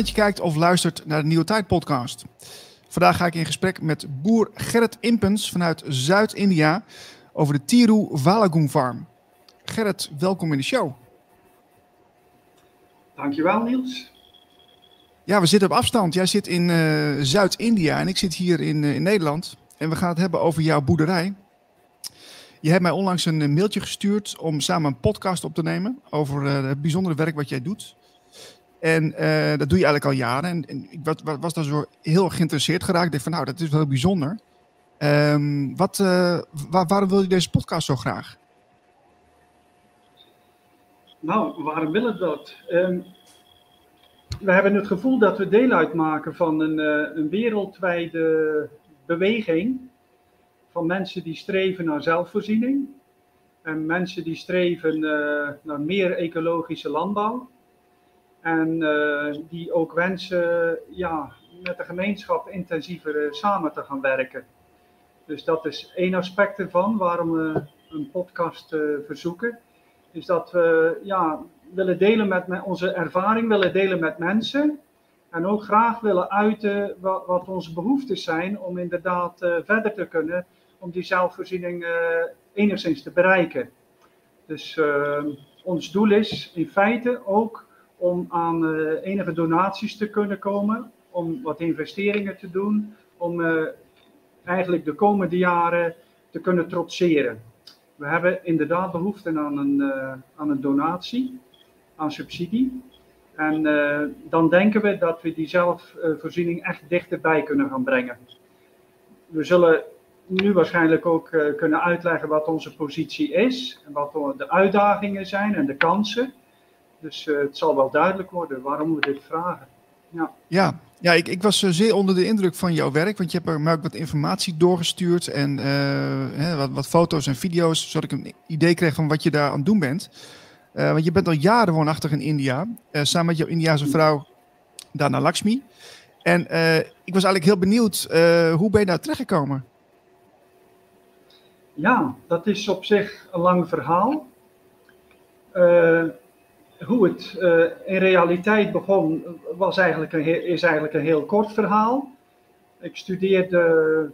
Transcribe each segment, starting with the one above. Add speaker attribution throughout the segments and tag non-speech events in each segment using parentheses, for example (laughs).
Speaker 1: Dat je kijkt of luistert naar de Nieuwe Tijd podcast. Vandaag ga ik in gesprek met boer Gerrit Impens vanuit Zuid-India over de Tiru Valagoon Farm. Gerrit, welkom in de show.
Speaker 2: Dankjewel Niels.
Speaker 1: Ja, we zitten op afstand. Jij zit in uh, Zuid-India en ik zit hier in, uh, in Nederland. En we gaan het hebben over jouw boerderij. Je hebt mij onlangs een mailtje gestuurd om samen een podcast op te nemen over uh, het bijzondere werk wat jij doet. En uh, dat doe je eigenlijk al jaren. En, en ik was, was daar zo heel geïnteresseerd geraakt. Ik dacht van nou, dat is wel bijzonder. Um, wat, waar, waarom wil je deze podcast zo graag?
Speaker 2: Nou, waarom wil ik dat? Um, we hebben het gevoel dat we deel uitmaken van een, uh, een wereldwijde beweging van mensen die streven naar zelfvoorziening en mensen die streven naar meer ecologische landbouw en uh, die ook wensen ja, met de gemeenschap intensiever uh, samen te gaan werken. Dus dat is één aspect ervan waarom we een podcast verzoeken, is dat we ja, willen delen met, onze ervaring, willen delen met mensen. En ook graag willen uiten wat, onze behoeftes zijn om inderdaad verder te kunnen, om die zelfvoorziening enigszins te bereiken. Dus uh, ons doel is in feite ook om aan enige donaties te kunnen komen, om wat investeringen te doen, om eigenlijk de komende jaren te kunnen trotseren. We hebben inderdaad behoefte aan een, aan een donatie aan subsidie. En dan denken we dat we die zelfvoorziening echt dichterbij kunnen gaan brengen. We zullen nu waarschijnlijk ook kunnen uitleggen wat onze positie is en wat de uitdagingen zijn en de kansen. Dus uh, het zal wel duidelijk worden waarom we dit vragen.
Speaker 1: Ja, ja, ja ik, ik was zeer onder de indruk van jouw werk, want je hebt er mij ook wat informatie doorgestuurd en hè, wat, wat foto's en video's, zodat ik een idee kreeg van wat je daar aan het doen bent. Uh, want je bent al jaren woonachtig in India, uh, samen met jouw Indiase vrouw Dana Lakshmi. En uh, ik was eigenlijk heel benieuwd, hoe ben je daar terechtgekomen?
Speaker 2: Ja, dat is op zich een lang verhaal. Hoe het in realiteit begon, was eigenlijk een, is eigenlijk een heel kort verhaal. Ik studeerde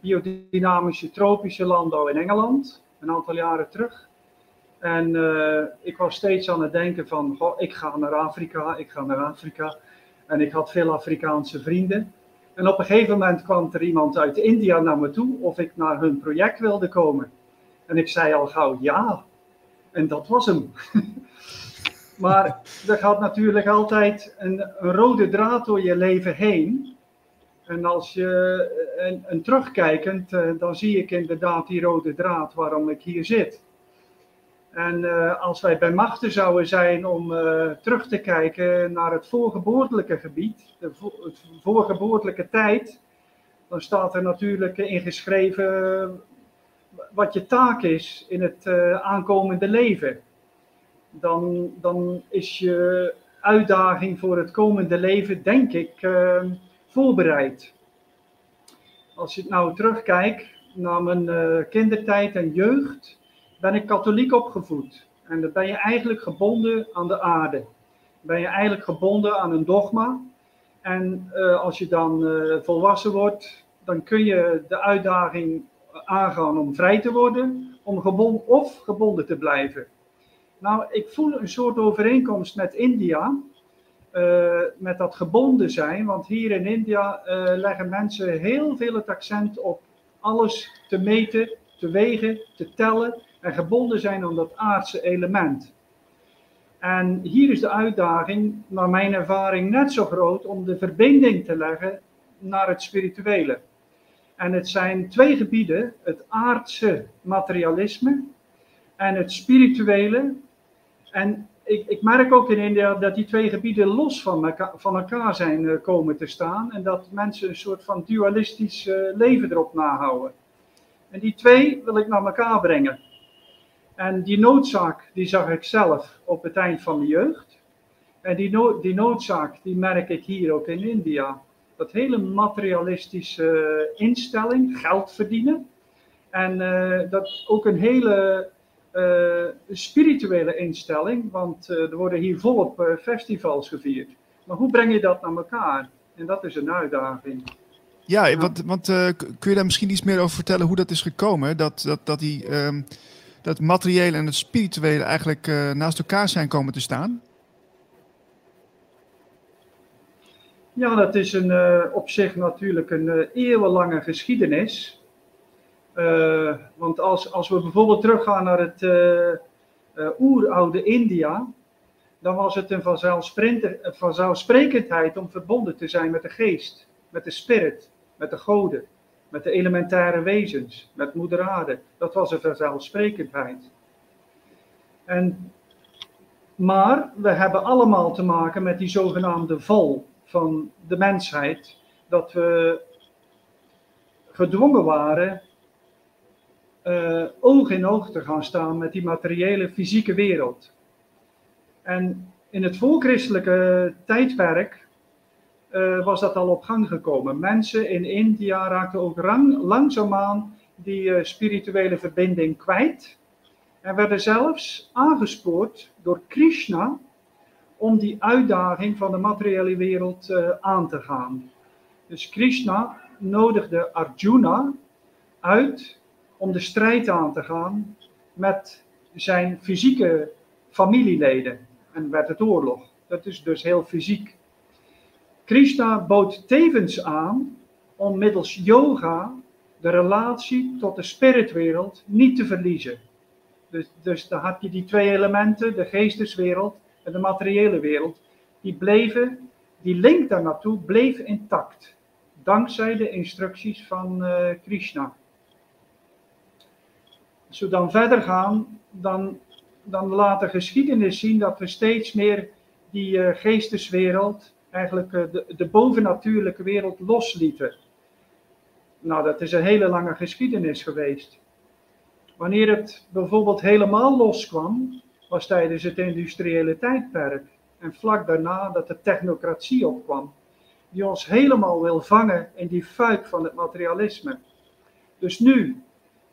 Speaker 2: biodynamische tropische landbouw in Engeland, een aantal jaren terug. En uh, ik was steeds aan het denken van, ik ga naar Afrika, ik ga naar Afrika. En ik had veel Afrikaanse vrienden. En op een gegeven moment kwam er iemand uit India naar me toe of ik naar hun project wilde komen. En ik zei al gauw ja. En dat was hem. (laughs) maar er gaat natuurlijk altijd een, een, rode draad door je leven heen. En als je en, en terugkijkend, uh, dan zie ik inderdaad die rode draad waarom ik hier zit. En uh, als wij bij machten zouden zijn om terug te kijken naar het voorgeboortelijke gebied, de vo het voorgeboortelijke tijd, dan staat er natuurlijk ingeschreven wat je taak is in het aankomende leven. Dan, dan is je uitdaging voor het komende leven, denk ik, voorbereid. Als je nou terugkijkt naar mijn kindertijd en jeugd, ben ik katholiek opgevoed. En dan ben je eigenlijk gebonden aan de aarde. Ben je eigenlijk gebonden aan een dogma. En uh, als je dan uh, volwassen wordt, dan kun je de uitdaging aangaan om vrij te worden, om gebonden of gebonden te blijven. Nou, ik voel een soort overeenkomst met India, uh, met dat gebonden zijn, want hier in India leggen mensen heel veel het accent op alles te meten, te wegen, te tellen en gebonden zijn aan dat aardse element. En hier is de uitdaging, naar mijn ervaring, net zo groot om de verbinding te leggen naar het spirituele. En het zijn twee gebieden, het aardse materialisme en het spirituele. En ik, ik merk ook in India dat die twee gebieden los van, elkaar, elkaar zijn uh, komen te staan. En dat mensen een soort van dualistisch uh, leven erop nahouden. En die twee wil ik naar elkaar brengen. En die noodzaak, die zag ik zelf op het eind van de jeugd. En die, no die noodzaak, die merk ik hier ook in India. Dat hele materialistische instelling, geld verdienen. En dat ook een hele spirituele instelling, want uh, er worden hier volop festivals gevierd. Maar hoe breng je dat naar elkaar? En dat is een uitdaging.
Speaker 1: Ja, want, want uh, kun je daar misschien iets meer over vertellen hoe dat is gekomen? Dat, dat, dat, die, um, dat materiële en het spirituele eigenlijk uh, naast elkaar zijn komen te staan?
Speaker 2: Ja, dat is een, uh, op zich natuurlijk een eeuwenlange geschiedenis. Want als, als we bijvoorbeeld teruggaan naar het oeroude India, dan was het een vanzelfsprekendheid om verbonden te zijn met de geest, met de spirit, met de goden, met de elementaire wezens, met moeder. Dat was een vanzelfsprekendheid. En, maar we hebben allemaal te maken met die zogenaamde val van de mensheid, dat we gedwongen waren uh, oog in oog te gaan staan met die materiële fysieke wereld. En in het voorchristelijke tijdperk uh, was dat al op gang gekomen. Mensen in India raakten ook rang, langzaamaan die uh, spirituele verbinding kwijt. En werden zelfs aangespoord door Krishna om die uitdaging van de materiële wereld aan te gaan. Dus Krishna nodigde Arjuna uit om de strijd aan te gaan met zijn fysieke familieleden en werd het oorlog. Dat is dus heel fysiek. Krishna bood tevens aan om middels yoga de relatie tot de spiritwereld niet te verliezen. Dus, dus dan had je die twee elementen, de geesteswereld en de materiële wereld, die bleven, die link daar naartoe bleef intact. Dankzij de instructies van uh, Krishna. Als we dan verder gaan, dan dan laat de geschiedenis zien dat we steeds meer die uh, geesteswereld, eigenlijk uh, de, de bovennatuurlijke wereld loslieten. Nou, dat is een hele lange geschiedenis geweest. Wanneer het bijvoorbeeld helemaal loskwam, was tijdens het industriële tijdperk. En vlak daarna dat de technocratie opkwam, die ons helemaal wil vangen in die fuik van het materialisme. Dus nu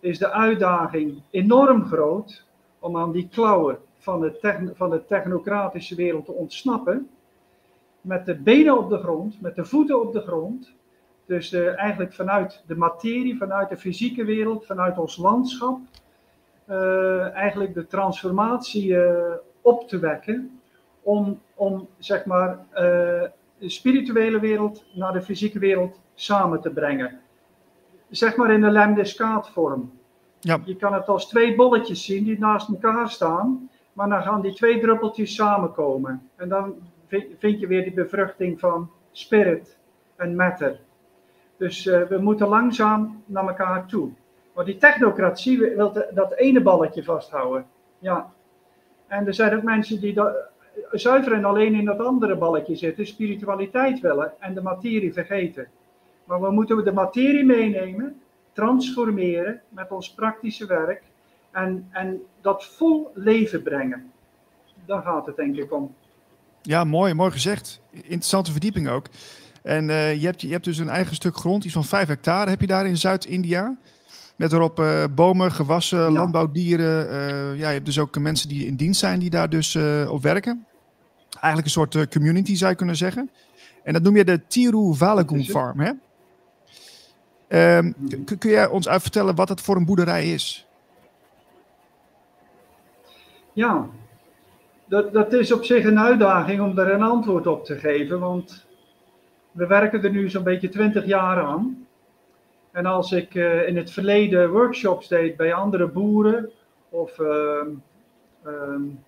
Speaker 2: is de uitdaging enorm groot om aan die klauwen van de, van de technocratische wereld te ontsnappen. Met de benen op de grond, met de voeten op de grond. Dus eigenlijk vanuit de materie, vanuit de fysieke wereld, vanuit ons landschap. Uh, eigenlijk de transformatie uh, op te wekken. Om, om zeg maar de spirituele wereld naar de fysieke wereld samen te brengen. Zeg maar in een lemniscaatvorm. Ja. Je kan het als twee bolletjes zien die naast elkaar staan, maar dan gaan die twee druppeltjes samenkomen. En dan vind je weer die bevruchting van spirit en matter. Dus uh, we moeten langzaam naar elkaar toe. Maar die technocratie wil dat ene balletje vasthouden. Ja. En er zijn ook mensen die dat, zuiver en alleen in dat andere balletje zitten, spiritualiteit willen en de materie vergeten. Maar we moeten de materie meenemen transformeren met ons praktische werk en, en dat vol leven brengen. Daar gaat het denk ik om.
Speaker 1: Ja, mooi, mooi gezegd. Interessante verdieping ook. En uh, je, hebt, je hebt dus een eigen stuk grond, iets van 5 hectare heb je daar in Zuid-India. Met erop uh, bomen, gewassen, ja. landbouwdieren. Uh, ja, je hebt dus ook mensen die in dienst zijn die daar dus op werken. Eigenlijk een soort community zou je kunnen zeggen. En dat noem je de Tiru Valagoon Farm, hè? Um, kun jij ons uit vertellen wat het voor een boerderij is?
Speaker 2: Ja, dat, dat is op zich een uitdaging om daar een antwoord op te geven, want we werken er nu zo'n beetje twintig jaar aan. En als ik uh, in het verleden workshops deed bij andere boeren of uh,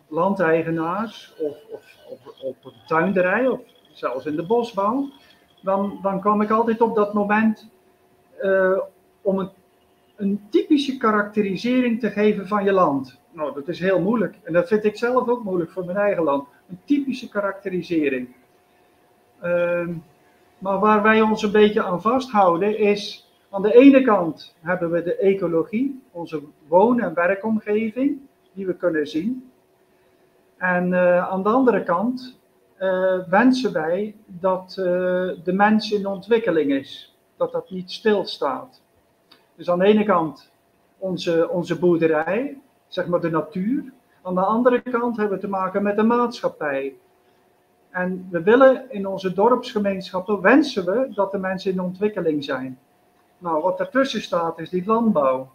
Speaker 2: landeigenaars of, of op, op een tuinderij of zelfs in de bosbouw, dan, dan kwam ik altijd op dat moment uh, om een, een, typische karakterisering te geven van je land. Nou, dat is heel moeilijk. En dat vind ik zelf ook moeilijk voor mijn eigen land. Een typische karakterisering. Uh, maar waar wij ons een beetje aan vasthouden is, aan de ene kant hebben we de ecologie, onze woon- en werkomgeving, die we kunnen zien. En uh, aan de andere kant uh, wensen wij dat de mens in ontwikkeling is dat dat niet stilstaat. Dus aan de ene kant onze, onze boerderij, zeg maar de natuur. Aan de andere kant hebben we te maken met de maatschappij. En we willen in onze dorpsgemeenschappen, wensen we dat de mensen in ontwikkeling zijn. Nou, wat ertussen staat is die landbouw.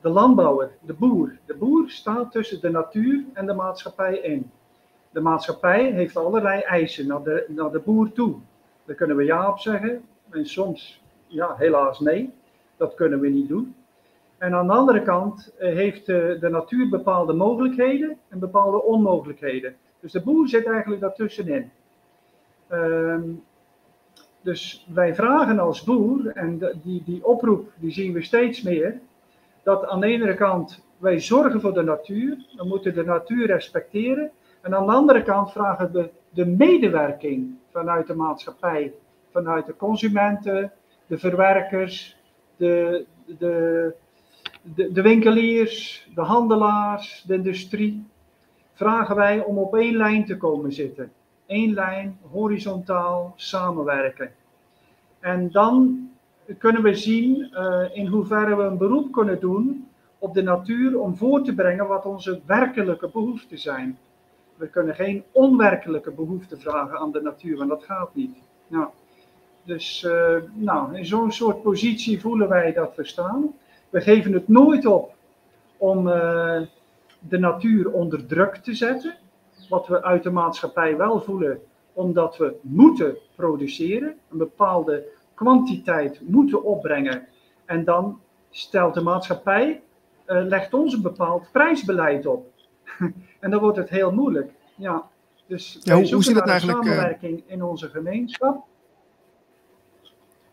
Speaker 2: De landbouwer, de boer. De boer staat tussen de natuur en de maatschappij in. De maatschappij heeft allerlei eisen naar de, naar de boer toe. Daar kunnen we ja op zeggen en soms ja, helaas nee. Dat kunnen we niet doen. En aan de andere kant eh, heeft de natuur bepaalde mogelijkheden en bepaalde onmogelijkheden. Dus de boer zit eigenlijk daartussenin. Um, dus wij vragen als boer, en die, die oproep die zien we steeds meer, dat aan de ene kant wij zorgen voor de natuur, we moeten de natuur respecteren. En aan de andere kant vragen we de medewerking vanuit de maatschappij, vanuit de consumenten, de verwerkers, de, de, de, winkeliers, de handelaars, de industrie. Vragen wij om op één lijn te komen zitten. Eén lijn, horizontaal samenwerken. En dan kunnen we zien uh, in hoeverre we een beroep kunnen doen op de natuur om voor te brengen wat onze werkelijke behoeften zijn. We kunnen geen onwerkelijke behoeften vragen aan de natuur, want dat gaat niet. Nou, dus uh, nou, in zo'n soort positie voelen wij dat we staan. We geven het nooit op om uh, de natuur onder druk te zetten. Wat we uit de maatschappij wel voelen, omdat we moeten produceren, een bepaalde kwantiteit moeten opbrengen. En dan stelt de maatschappij, uh, legt ons een bepaald prijsbeleid op. (laughs) en dan wordt het heel moeilijk. Ja, dus ja, hoe, hoe zit het eigenlijk? samenwerking in onze gemeenschap.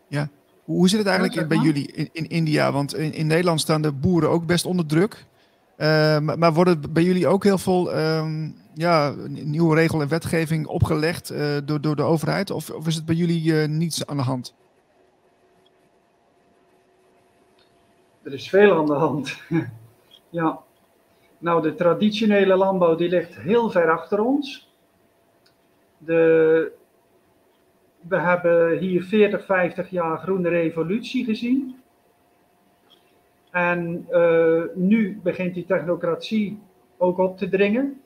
Speaker 1: Ja, hoe zit het eigenlijk bij jullie in, in India? Want in, in, Nederland staan de boeren ook best onder druk. Uh, maar, maar worden bij jullie ook heel veel um, ja, nieuwe regel en wetgeving opgelegd uh, door, door de overheid? Of, of, is het bij jullie uh, niets aan de hand?
Speaker 2: Er is veel aan de hand. (laughs) ja. Nou, de traditionele landbouw die ligt heel ver achter ons. De, we hebben hier 40, 50 jaar groene revolutie gezien. En uh, nu begint die technocratie ook op te dringen.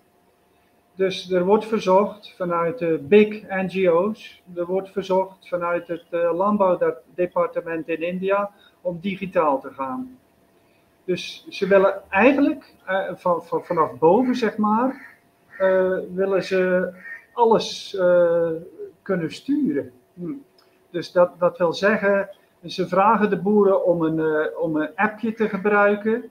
Speaker 2: Dus er wordt verzocht vanuit de big NGO's, er wordt verzocht vanuit het uh, landbouwdepartement in India om digitaal te gaan. Dus ze willen eigenlijk uh, van, van, vanaf boven, zeg maar, willen ze alles kunnen sturen. Hm. Dus dat, dat wil zeggen, ze vragen de boeren om een, uh, om een appje te gebruiken.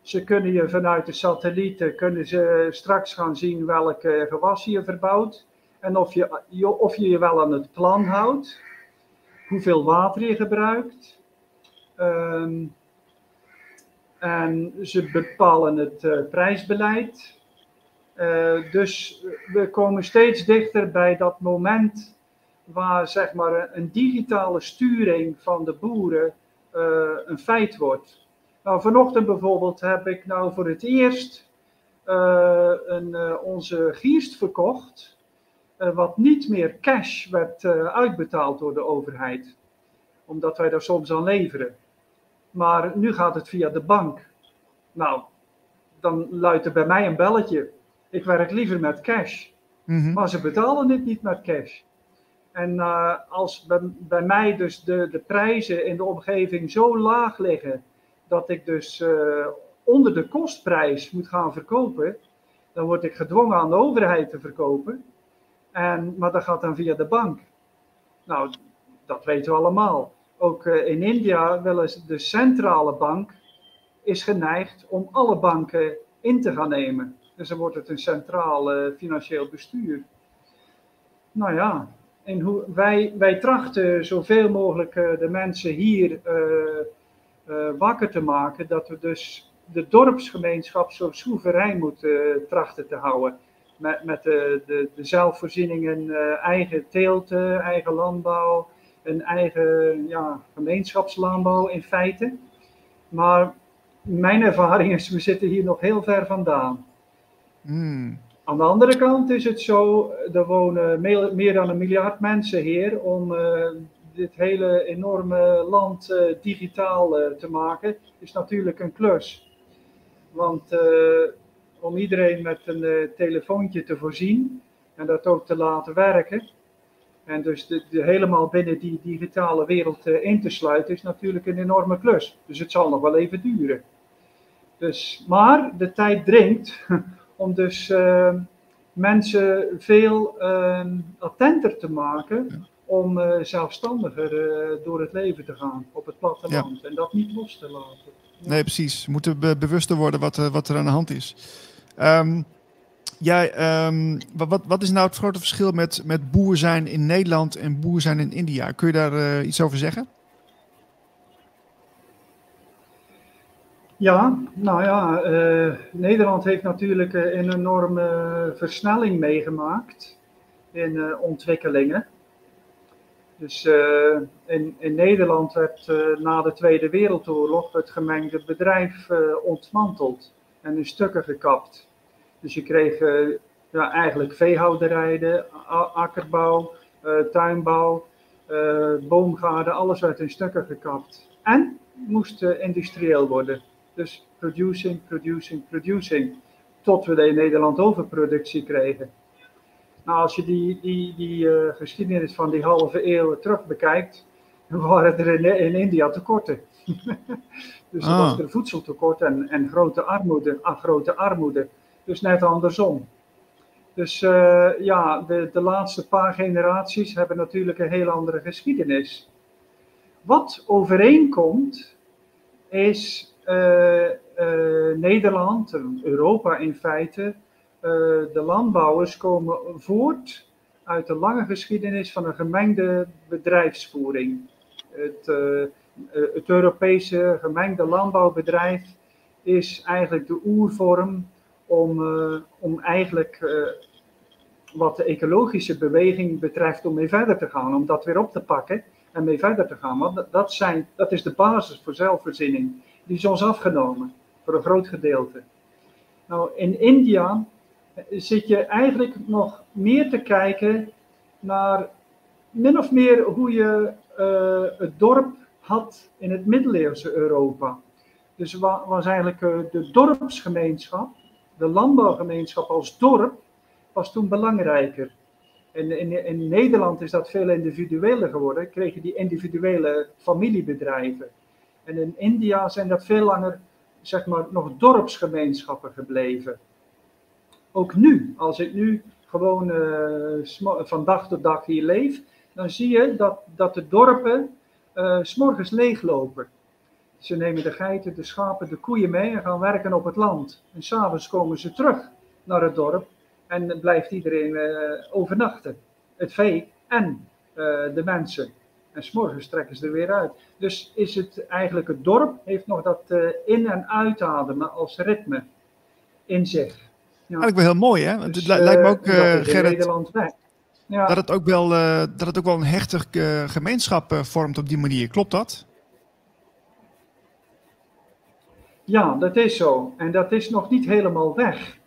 Speaker 2: Ze kunnen je vanuit de satellieten kunnen ze straks gaan zien welke gewassen je verbouwt. En of je, of je je wel aan het plan houdt. Hoeveel water je gebruikt. Um, en ze bepalen het uh, prijsbeleid. Uh, dus we komen steeds dichter bij dat moment waar zeg maar een digitale sturing van de boeren uh, een feit wordt. Nou, vanochtend bijvoorbeeld heb ik nou voor het eerst uh, een, onze gierst verkocht, wat niet meer cash werd uitbetaald door de overheid, omdat wij daar soms aan leveren. Maar nu gaat het via de bank. Nou, dan luidt er bij mij een belletje. Ik werk liever met cash. Mm -hmm. Maar ze betalen het niet met cash. En uh, als bij, bij, mij dus de, de prijzen in de omgeving zo laag liggen, dat ik dus uh, onder de kostprijs moet gaan verkopen, dan word ik gedwongen aan de overheid te verkopen. En, maar dat gaat dan via de bank. Nou, dat weten we allemaal. Ook uh, in India willen de centrale bank is geneigd om alle banken in te gaan nemen. Dus dan wordt het een centraal financieel bestuur. Nou ja, en hoe, wij, wij trachten zoveel mogelijk uh, de mensen hier uh, wakker te maken dat we dus de dorpsgemeenschap zo soeverein moeten trachten te houden. Met, met de, de, de zelfvoorzieningen, eigen teelte, eigen landbouw, een eigen ja, gemeenschapslandbouw in feite. Maar mijn ervaring is, we zitten hier nog heel ver vandaan. Aan de andere kant is het zo, er wonen meer, dan een miljard mensen hier om uh, dit hele enorme land uh, digitaal uh, te maken, is natuurlijk een klus. Want om iedereen met een telefoontje te voorzien, en dat ook te laten werken. En dus de, de helemaal binnen die digitale wereld in te sluiten is natuurlijk een enorme klus. Dus het zal nog wel even duren. Dus, maar de tijd dringt (laughs) om dus mensen veel attenter te maken om uh, zelfstandiger uh, door het leven te gaan op het platteland. Ja. En dat niet los te laten.
Speaker 1: Nee, precies. We moeten be bewuster worden wat, uh, wat er aan de hand is. Um, jij, um, wat, wat is nou het grote verschil met, met boer zijn in Nederland en boer zijn in India? Kun je daar iets over zeggen?
Speaker 2: Ja, nou ja, Nederland heeft natuurlijk een enorme versnelling meegemaakt in ontwikkelingen. Dus in, in Nederland werd na de Tweede Wereldoorlog het gemengde bedrijf ontmanteld en in stukken gekapt. Dus je kreeg eigenlijk veehouderijen, akkerbouw, tuinbouw, boomgaarden, alles werd in stukken gekapt. En moest industrieel worden. Dus producing, producing, producing. Tot we in Nederland overproductie kregen. Nou, als je die, die, die uh, geschiedenis van die halve eeuw terug bekijkt, (laughs) dan waren er in, in India tekorten. (laughs) dus er was ah. er voedseltekort en, en grote, armoede, ah, grote armoede. Dus net andersom. Dus uh, ja, de, de laatste paar generaties hebben natuurlijk een heel andere geschiedenis. Wat overeenkomt is Nederland, Europa in feite, eh, de landbouwers komen voort uit de lange geschiedenis van een gemengde bedrijfsvoering. Het, eh, eh, het Europese gemengde landbouwbedrijf is eigenlijk de oervorm om, om eigenlijk wat de ecologische beweging betreft, om mee verder te gaan, om dat weer op te pakken en mee verder te gaan. Want dat, zijn, dat is de basis voor zelfvoorziening. Die is ons afgenomen, voor een groot gedeelte. Nou, in India zit je eigenlijk nog meer te kijken naar min of meer hoe je uh, het dorp had in het middeleeuwse Europa. Dus was eigenlijk uh, de dorpsgemeenschap, de landbouwgemeenschap als dorp, was toen belangrijker. En in, in Nederland is dat veel individueler geworden, kregen die individuele familiebedrijven. En in India zijn dat veel langer, zeg maar, nog dorpsgemeenschappen gebleven ook nu, als ik nu gewoon uh, van dag tot dag hier leef, dan zie je dat, dat de dorpen uh, s'morgens leeglopen. Ze nemen de geiten, de schapen, de koeien mee en gaan werken op het land. En s'avonds komen ze terug naar het dorp en blijft iedereen uh, overnachten. Het vee en de mensen. En s'morgens trekken ze er weer uit. Dus is het eigenlijk het dorp, heeft nog dat in- en uitademen als ritme in zich.
Speaker 1: Eigenlijk wel heel mooi, hè? Want het dus, lijkt me ook, uh, Gerrit, ja. dat, het ook wel, uh, dat het ook wel een hechte uh, gemeenschap vormt op die manier. Klopt dat?
Speaker 2: Ja, dat is zo. En dat is nog niet helemaal weg.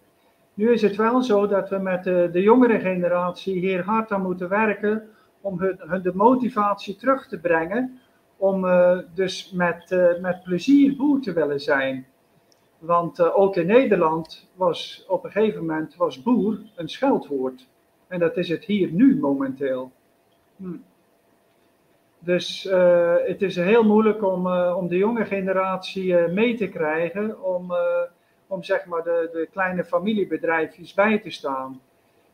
Speaker 2: Nu is het wel zo dat we met de, de jongere generatie hier hard aan moeten werken om hun, de motivatie terug te brengen om dus met, met plezier boer te willen zijn. Want uh, ook in Nederland was op een gegeven moment was boer een scheldwoord. En dat is het hier nu momenteel. Hm. Dus het is heel moeilijk om, om de jonge generatie mee te krijgen om, om zeg maar de, de kleine familiebedrijfjes bij te staan.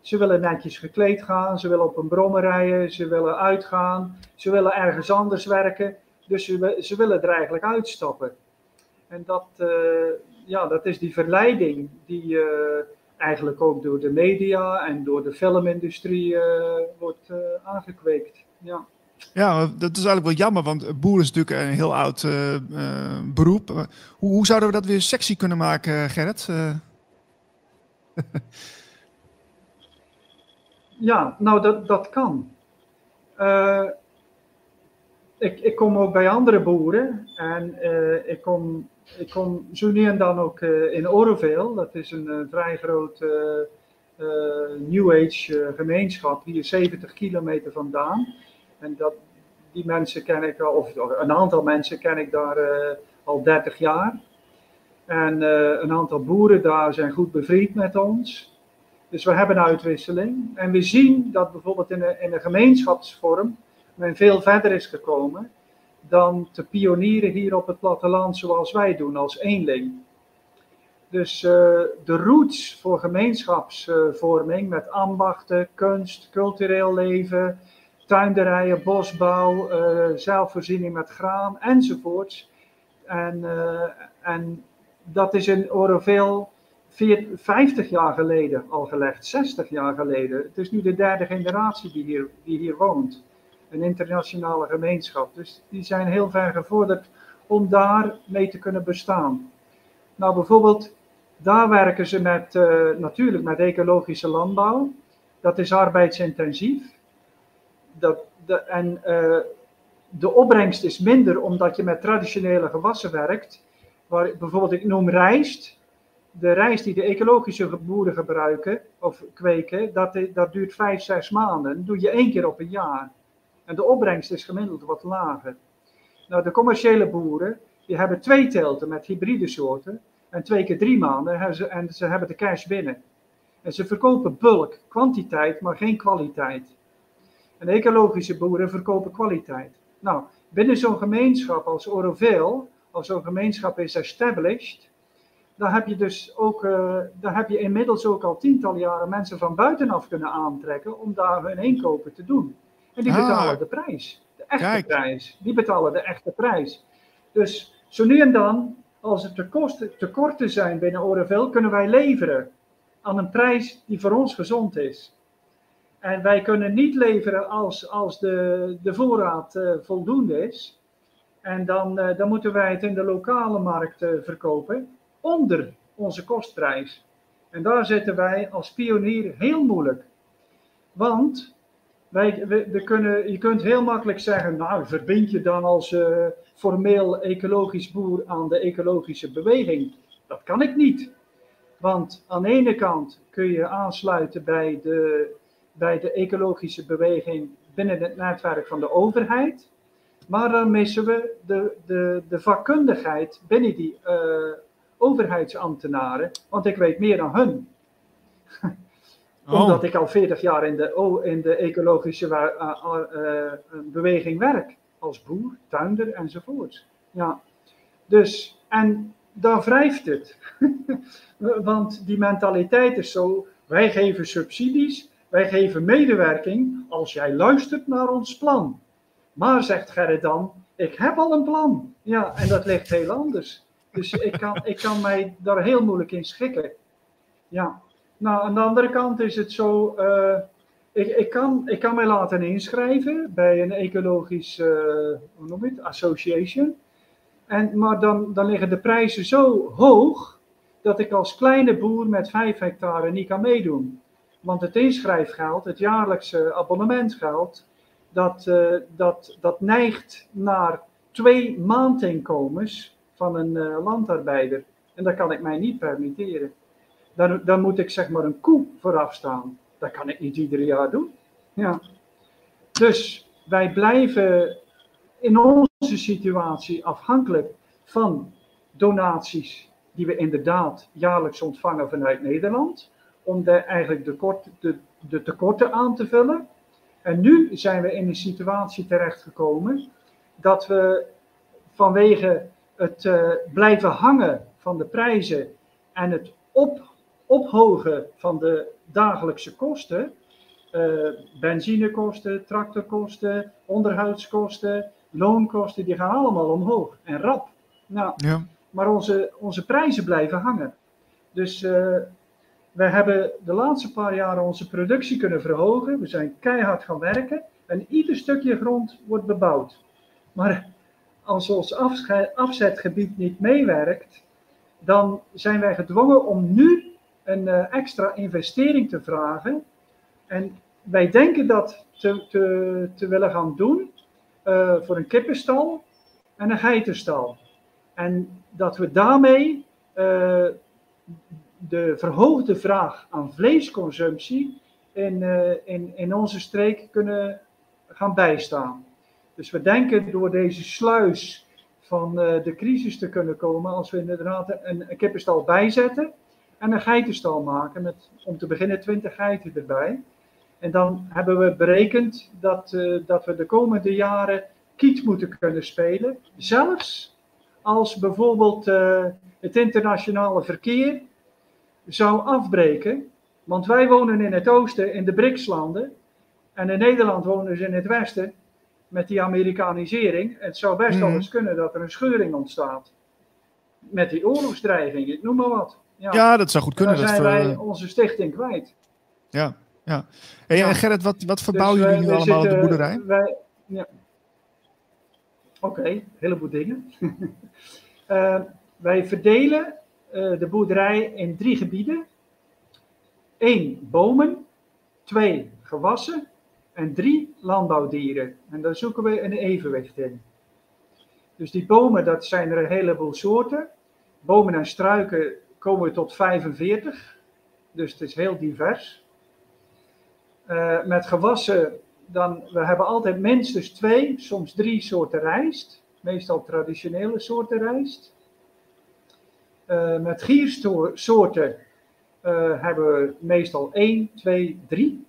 Speaker 2: Ze willen netjes gekleed gaan, ze willen op een brommer rijden, ze willen uitgaan, ze willen ergens anders werken. Dus ze, ze willen er eigenlijk uitstappen. En dat, ja, dat is die verleiding die uh, eigenlijk ook door de media en door de filmindustrie uh, wordt aangekweekt. Ja.
Speaker 1: Ja, dat is eigenlijk wel jammer, want boer is natuurlijk een heel oud beroep. Hoe, hoe, zouden we dat weer sexy kunnen maken, Gerrit? (laughs)
Speaker 2: ja, nou dat, dat kan. ik, ik kom ook bij andere boeren en ik kom ik kom zo en dan ook uh, in Oroville. Dat is een vrij groot New Age gemeenschap, hier 70 kilometer vandaan. En dat, die mensen ken ik al, of een aantal mensen ken ik daar al 30 jaar. En een aantal boeren daar zijn goed bevriend met ons. Dus we hebben uitwisseling. En we zien dat bijvoorbeeld in een, in een gemeenschapsvorm men veel verder is gekomen dan te pionieren hier op het platteland zoals wij doen als eenling. Dus uh, de roots voor gemeenschapsvorming met ambachten, kunst, cultureel leven, tuinderijen, bosbouw, uh, zelfvoorziening met graan enzovoorts. En, uh, en dat is in Oroville 50 jaar geleden al gelegd, 60 jaar geleden. Het is nu de derde generatie die hier, die hier woont. Een internationale gemeenschap. Dus die zijn heel ver gevorderd om daar mee te kunnen bestaan. Nou, bijvoorbeeld, daar werken ze met, uh, natuurlijk met ecologische landbouw. Dat is arbeidsintensief. Dat, de, en uh, de opbrengst is minder omdat je met traditionele gewassen werkt. Waar, bijvoorbeeld, ik noem rijst de rijst die de ecologische boeren gebruiken of kweken, dat, dat duurt vijf, zes maanden. Dat doe je één keer op een jaar. En de opbrengst is gemiddeld wat lager. Nou, de commerciële boeren, die hebben twee telten met hybride soorten. En twee keer drie maanden en ze hebben de cash binnen. En ze verkopen bulk, kwantiteit, maar geen kwaliteit. En ecologische boeren verkopen kwaliteit. Nou, binnen zo'n gemeenschap als Oroville, als zo'n gemeenschap is established, daar heb je dus ook, uh, daar heb je inmiddels ook al tientallen jaren mensen van buitenaf kunnen aantrekken om daar hun inkopen te doen. En die ah. betalen de prijs, de echte prijs. Die betalen de echte prijs. Dus zo nu en dan, als er tekorten, tekorten zijn binnen Oroville, kunnen wij leveren aan een prijs die voor ons gezond is. En wij kunnen niet leveren als, als de, de voorraad uh, voldoende is. En dan, uh, dan moeten wij het in de lokale markt verkopen onder onze kostprijs. En daar zitten wij als pionier heel moeilijk. Want wij, we, kunnen, je kunt heel makkelijk zeggen, nou verbind je dan als uh, formeel ecologisch boer aan de ecologische beweging. Dat kan ik niet. Want aan de ene kant kun je aansluiten bij de, bij de ecologische beweging binnen het netwerk van de overheid. Maar dan missen we de, de, de vakkundigheid binnen die uh, overheidsambtenaren, want ik weet meer dan hun. Oh. Omdat ik al 40 jaar in de, in de ecologische uh, uh, beweging werk. Als boer, tuinder enzovoort. Ja. Dus, en daar wrijft het. (laughs) Want die mentaliteit is zo, wij geven subsidies, wij geven medewerking als jij luistert naar ons plan. Maar, zegt Gerrit dan, ik heb al een plan. Ja, en dat ligt heel anders. Dus ik kan, ik kan mij daar heel moeilijk in schikken. Ja. Nou, aan de andere kant is het zo. Uh, ik, ik, kan, ik kan mij laten inschrijven bij een ecologisch het, association. En, maar dan, dan liggen de prijzen zo hoog dat ik als kleine boer met 5 hectare niet kan meedoen. Want het inschrijfgeld, het jaarlijkse abonnementgeld, dat, uh, dat, dat neigt naar twee maandinkomens van een uh, landarbeider. En dat kan ik mij niet permitteren. Dan, dan moet ik zeg maar een koe vooraf staan. Dat kan ik niet ieder jaar doen. Ja. Dus wij blijven in onze situatie afhankelijk van donaties die we inderdaad jaarlijks ontvangen vanuit Nederland. Om de, eigenlijk de, de, de tekorten aan te vullen. En nu zijn we in een situatie terechtgekomen dat we vanwege het uh, blijven hangen van de prijzen en het op, ophogen van de dagelijkse kosten, uh, benzinekosten, tractorkosten, onderhoudskosten, loonkosten, die gaan allemaal omhoog en rap. Nou, ja. Maar onze, onze prijzen blijven hangen. Dus uh, we hebben de laatste paar jaren onze productie kunnen verhogen. We zijn keihard gaan werken en ieder stukje grond wordt bebouwd. Maar als ons afzetgebied niet meewerkt, dan zijn wij gedwongen om nu een uh, extra investering te vragen. En wij denken dat te, te, willen gaan doen uh, voor een kippenstal en een geitenstal. En dat we daarmee uh, de verhoogde vraag aan vleesconsumptie in, in, in onze streek kunnen gaan bijstaan. Dus we denken door deze sluis van uh, de crisis te kunnen komen als we inderdaad een, een kippenstal bijzetten. en een geitenstal maken met om te beginnen 20 geiten erbij. En dan hebben we berekend dat, uh, dat we de komende jaren kiet moeten kunnen spelen. Zelfs als bijvoorbeeld uh, het internationale verkeer zou afbreken. Want wij wonen in het oosten, in de BRICS-landen. En in Nederland wonen ze in het westen met die Amerikanisering. Het zou best wel mhm. eens kunnen dat er een scheuring ontstaat. Met die oorlogsdreiging, ik noem maar wat.
Speaker 1: Ja, ja dat zou goed kunnen.
Speaker 2: Dan zijn wij onze stichting kwijt.
Speaker 1: Ja, ja. Hey, En Gerrit, wat, wat verbouwen dus jullie nu allemaal op de boerderij?
Speaker 2: Wij, ja. Oké, okay, een heleboel dingen. uh, (laughs) wij verdelen uh, de boerderij in drie gebieden. Eén, bomen. Twee, gewassen en drie landbouwdieren. En daar zoeken we een evenwicht in. Dus die bomen, dat zijn er een heleboel soorten. Bomen en struiken komen tot 45. Dus het is heel divers. Uh, met gewassen, dan, we hebben altijd minstens twee, soms drie soorten rijst. Meestal traditionele soorten rijst. Uh, met giersoorten uh, hebben we meestal 1, 2, 3.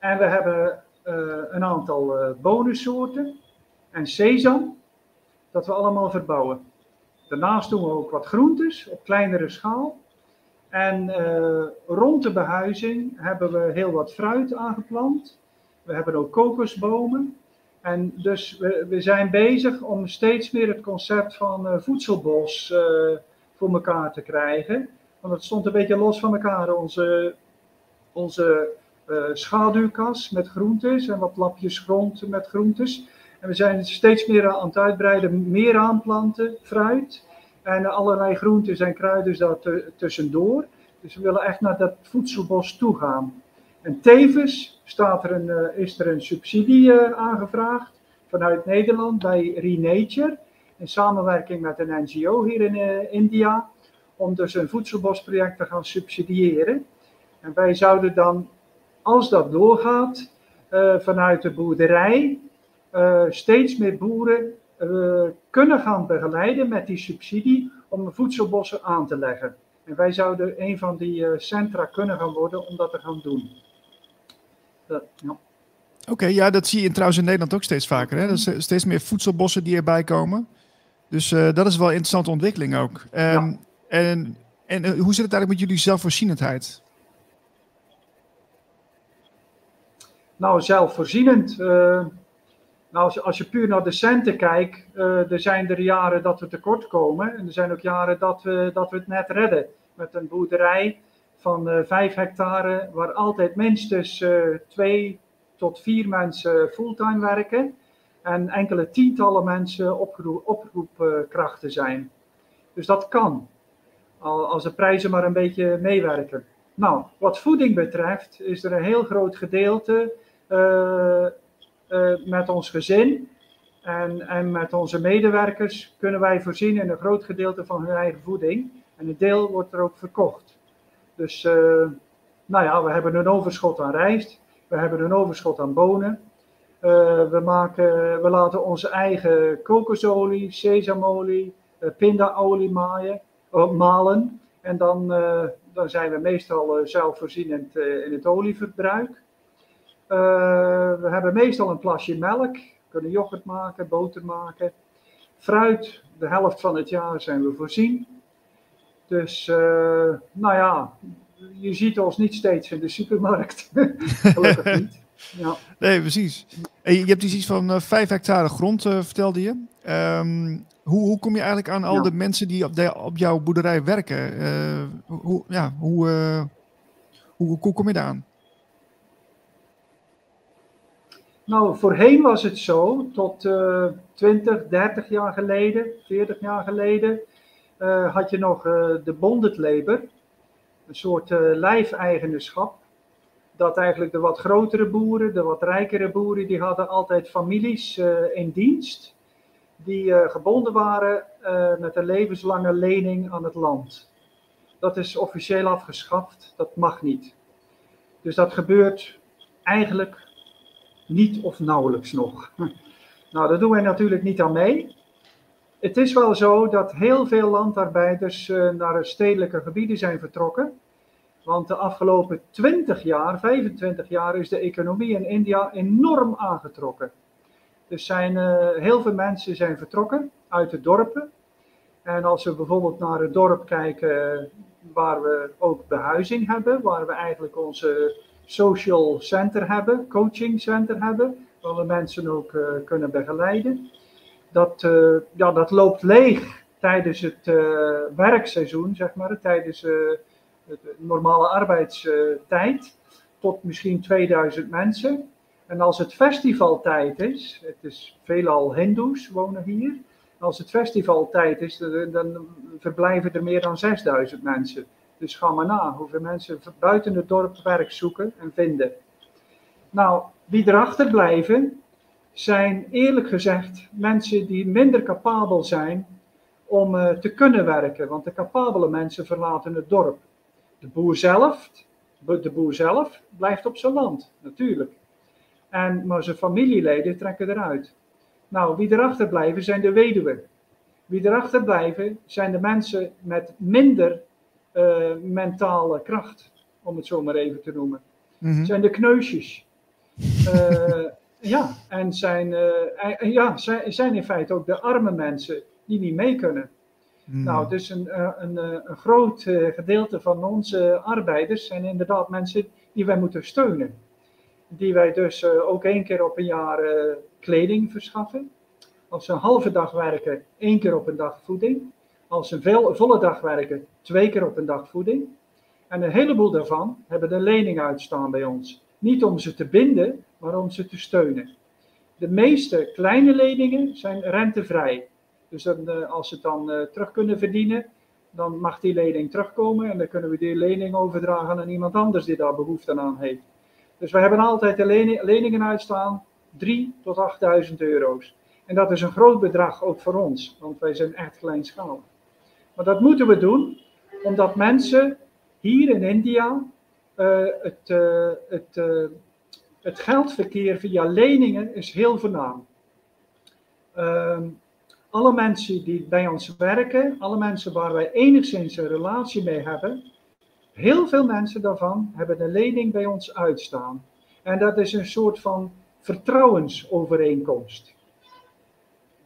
Speaker 2: En we hebben uh, een aantal uh, bonussoorten en sesam, dat we allemaal verbouwen. Daarnaast doen we ook wat groentes op kleinere schaal. En uh, rond de behuizing hebben we heel wat fruit aangeplant. We hebben ook kokosbomen. En dus we, we zijn bezig om steeds meer het concept van voedselbos voor elkaar te krijgen. Want het stond een beetje los van elkaar, onze, onze schaduwkas met groentes en wat lapjes grond met groentes. En we zijn steeds meer aan het uitbreiden, meer aanplanten, fruit en allerlei groentes en kruiden daar tussendoor. Dus we willen echt naar dat voedselbos toe gaan. En tevens staat er een, uh, is er een subsidie uh, aangevraagd vanuit Nederland bij Renature. In samenwerking met een NGO hier in India. Om dus een voedselbosproject te gaan subsidiëren. En wij zouden dan als dat doorgaat, uh, vanuit de boerderij, uh, steeds meer boeren uh, kunnen gaan begeleiden met die subsidie om voedselbossen aan te leggen. En wij zouden een van die centra kunnen gaan worden om dat te gaan doen.
Speaker 1: Ja. Oké, okay, ja, dat zie je trouwens in Nederland ook steeds vaker. Hè? Dat is steeds meer voedselbossen die erbij komen. Dus dat is wel een interessante ontwikkeling ook. Um, ja. En, en hoe zit het eigenlijk met jullie zelfvoorzienendheid?
Speaker 2: Nou, zelfvoorzienend. Uh, nou, als je, puur naar de centen kijkt, uh, er zijn er jaren dat we tekort komen. En er zijn ook jaren dat we, dat we het net redden. Met een boerderij van uh, 5 hectare, waar altijd minstens twee tot vier mensen fulltime werken. En enkele tientallen mensen oproep, oproepkrachten zijn. Dus dat kan. Als de prijzen maar een beetje meewerken. Nou, wat voeding betreft, is er een heel groot gedeelte met ons gezin en, en met onze medewerkers kunnen wij voorzien in een groot gedeelte van hun eigen voeding. En een deel wordt er ook verkocht. Dus, uh, nou ja, we hebben een overschot aan rijst, we hebben een overschot aan bonen. we, maken, we laten onze eigen kokosolie, sesamolie, pindaolie malen. En dan, dan zijn we meestal zelfvoorzienend in het olieverbruik. Uh, we hebben meestal een plasje melk, kunnen yoghurt maken, boter maken. Fruit, de helft van het jaar zijn we voorzien. Dus, uh, nou ja, je ziet ons niet steeds in de supermarkt. (laughs) Gelukkig niet. Ja.
Speaker 1: Nee, precies. En je hebt dus iets van uh, 5 hectare grond, uh, vertelde je. Um, hoe, hoe, kom je eigenlijk aan al ja. de mensen die op, de, op jouw boerderij werken? Uh, hoe, ja, hoe, hoe, hoe, kom je daar aan?
Speaker 2: Nou, voorheen was het zo, tot uh, 20, 30 jaar geleden, 40 jaar geleden, uh, had je nog uh, de bonded een soort lijfeigenschap. Dat eigenlijk de wat grotere boeren, de wat rijkere boeren, die hadden altijd families in dienst. Die gebonden waren met een levenslange lening aan het land. Dat is officieel afgeschaft, dat mag niet. Dus dat gebeurt eigenlijk niet of nauwelijks nog. (laughs) Nou, daar doen wij natuurlijk niet aan mee. het is wel zo dat heel veel landarbeiders uh, naar stedelijke gebieden zijn vertrokken. Want de afgelopen 20 jaar, 25 jaar, is de economie in India enorm aangetrokken. Dus zijn, uh, heel veel mensen zijn vertrokken uit de dorpen. En als we bijvoorbeeld naar het dorp kijken waar we ook behuizing hebben, waar we eigenlijk onze social center hebben, coaching center hebben, waar we mensen ook uh, kunnen begeleiden. Dat, uh, ja, dat loopt leeg tijdens het uh, werkseizoen, zeg maar, tijdens de normale arbeidstijd, tot misschien 2000 mensen. En als het festivaltijd is, het is veelal Hindoes wonen hier, als het festivaltijd is, dan verblijven er meer dan 6000 mensen. Dus ga maar na hoeveel mensen buiten het dorp werk zoeken en vinden. Nou, wie erachter blijven, zijn eerlijk gezegd mensen die minder capabel zijn om uh, te kunnen werken. Want de capabele mensen verlaten het dorp. De boer zelf, de boer zelf blijft op zijn land, natuurlijk. En, maar zijn familieleden trekken eruit. Nou, wie erachter blijven zijn de weduwen. Wie erachter blijven zijn de mensen met minder uh, mentale kracht, om het zo maar even te noemen. Mm Zijn de kneusjes. Uh, ja, en zijn, uh, ja, zijn, zijn in feite ook de arme mensen die niet mee kunnen. Mm. Nou, dus een, een, een groot gedeelte van onze arbeiders zijn inderdaad mensen die wij moeten steunen. Die wij dus ook één keer op een jaar kleding verschaffen. Als ze een halve dag werken, één keer op een dag voeding. Als ze een volle dag werken, twee keer op een dag voeding. En een heleboel daarvan hebben een lening uitstaan bij ons. Niet om ze te binden, maar om ze te steunen. De meeste kleine leningen zijn rentevrij. Dus dan, eh, als ze het dan uh, terug kunnen verdienen, dan mag die lening terugkomen en dan kunnen we die lening overdragen aan iemand anders die daar behoefte aan heeft. Dus we hebben altijd de leningen uitstaan, 3 tot 8000 euro's. En dat is een groot bedrag ook voor ons, want wij zijn echt kleinschalig. Maar dat moeten we doen, omdat mensen hier in India uh, het, uh, het, uh, het geldverkeer via leningen is heel voornaam. Ehm, alle mensen die bij ons werken, alle mensen waar wij enigszins een relatie mee hebben, heel veel mensen daarvan hebben een lening bij ons uitstaan. En dat is een soort van vertrouwensovereenkomst.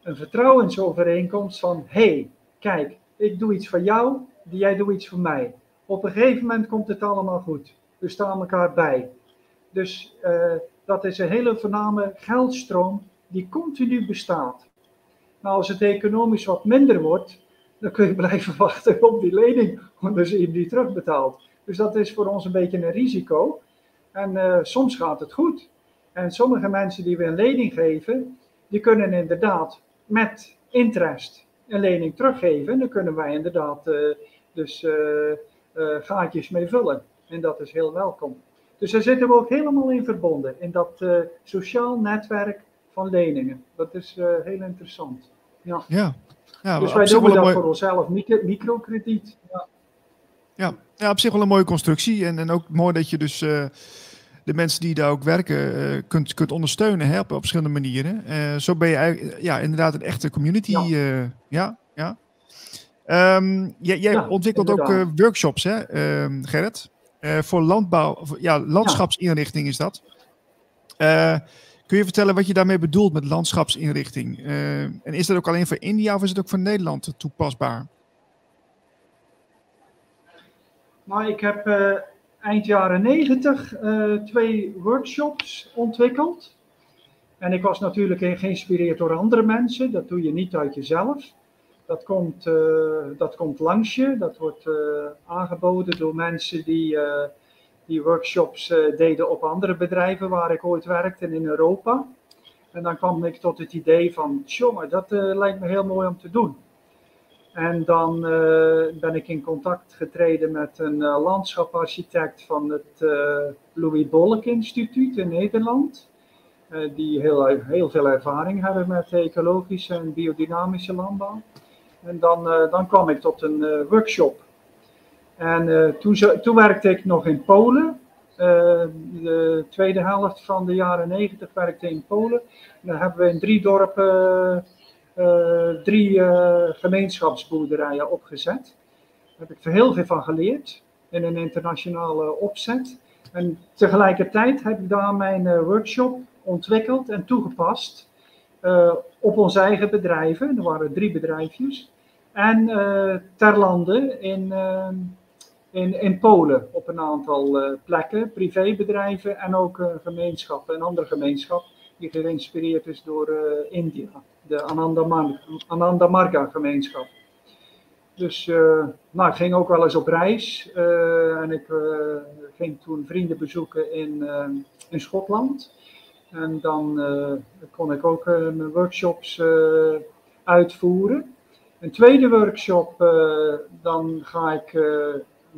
Speaker 2: Een vertrouwensovereenkomst van, hé, hey, kijk, ik doe iets voor jou, jij doet iets voor mij. Op een gegeven moment komt het allemaal goed. We staan elkaar bij. Dus uh, dat is een hele voorname geldstroom die continu bestaat. Nou, als het economisch wat minder wordt, dan kun je (laughs) blijven wachten op die lening, zie je die terugbetaald. Dus dat is voor ons een beetje een risico. En uh, soms gaat het goed. En sommige mensen die we een lening geven, die kunnen inderdaad met interest een lening teruggeven. Dan kunnen wij inderdaad uh, dus uh, gaatjes mee vullen. En dat is heel welkom. Dus daar zitten we ook helemaal in verbonden. In dat sociaal netwerk van leningen. Dat is heel interessant. Ja.
Speaker 1: ja. ja
Speaker 2: dus wij doen dat mooi... voor onszelf, micro, microkrediet. Ja.
Speaker 1: Ja. ja, op zich wel een mooie constructie. En, en ook mooi dat je dus de mensen die daar ook werken uh, kunt, kunt ondersteunen hè, op, verschillende manieren. Uh, zo ben je eigenlijk, ja, inderdaad een echte community. Ja, uh, ja. ja. Um, jij, jij ja, ontwikkelt ook workshops, hè, ehm, Gerrit? voor landbouw, ja, landschapsinrichting is dat. kun je vertellen wat je daarmee bedoelt met landschapsinrichting? en is dat ook alleen voor India of is het ook voor Nederland toepasbaar?
Speaker 2: Nou, ik heb eind jaren 90 uh, eh, twee workshops ontwikkeld. En ik was natuurlijk geïnspireerd door andere mensen. Dat doe je niet uit jezelf. Dat komt, uh, dat komt langs je. Dat wordt uh, aangeboden door mensen die, die workshops deden op andere bedrijven waar ik ooit werkte in Europa. En dan kwam ik tot het idee van, jongen, dat lijkt me heel mooi om te doen. En dan uh, ben ik in contact getreden met een uh, landschaparchitect van het uh, Louis Bolk Instituut in Nederland. die heel, heel veel ervaring hebben met ecologische en biodynamische landbouw. En dan, dan kwam ik tot een workshop. En toen, toen werkte ik nog in Polen. de tweede helft van de jaren negentig werkte ik in Polen. En dan hebben we in drie dorpen drie gemeenschapsboerderijen opgezet. Daar heb ik er heel veel van geleerd in een internationale opzet. En tegelijkertijd heb ik daar mijn workshop ontwikkeld en toegepast op onze eigen bedrijven. Er waren drie bedrijfjes. En ter lande in in, in Polen op een aantal uh, plekken, privébedrijven en ook uh, gemeenschappen, een andere gemeenschap die geïnspireerd is door uh, India, de Ananda, Mar Ananda Marga gemeenschap. Dus nou, ik ging ook wel eens op reis en ik ging toen vrienden bezoeken in, in Schotland. En dan kon ik ook mijn workshops uitvoeren. Een tweede workshop, dan ga ik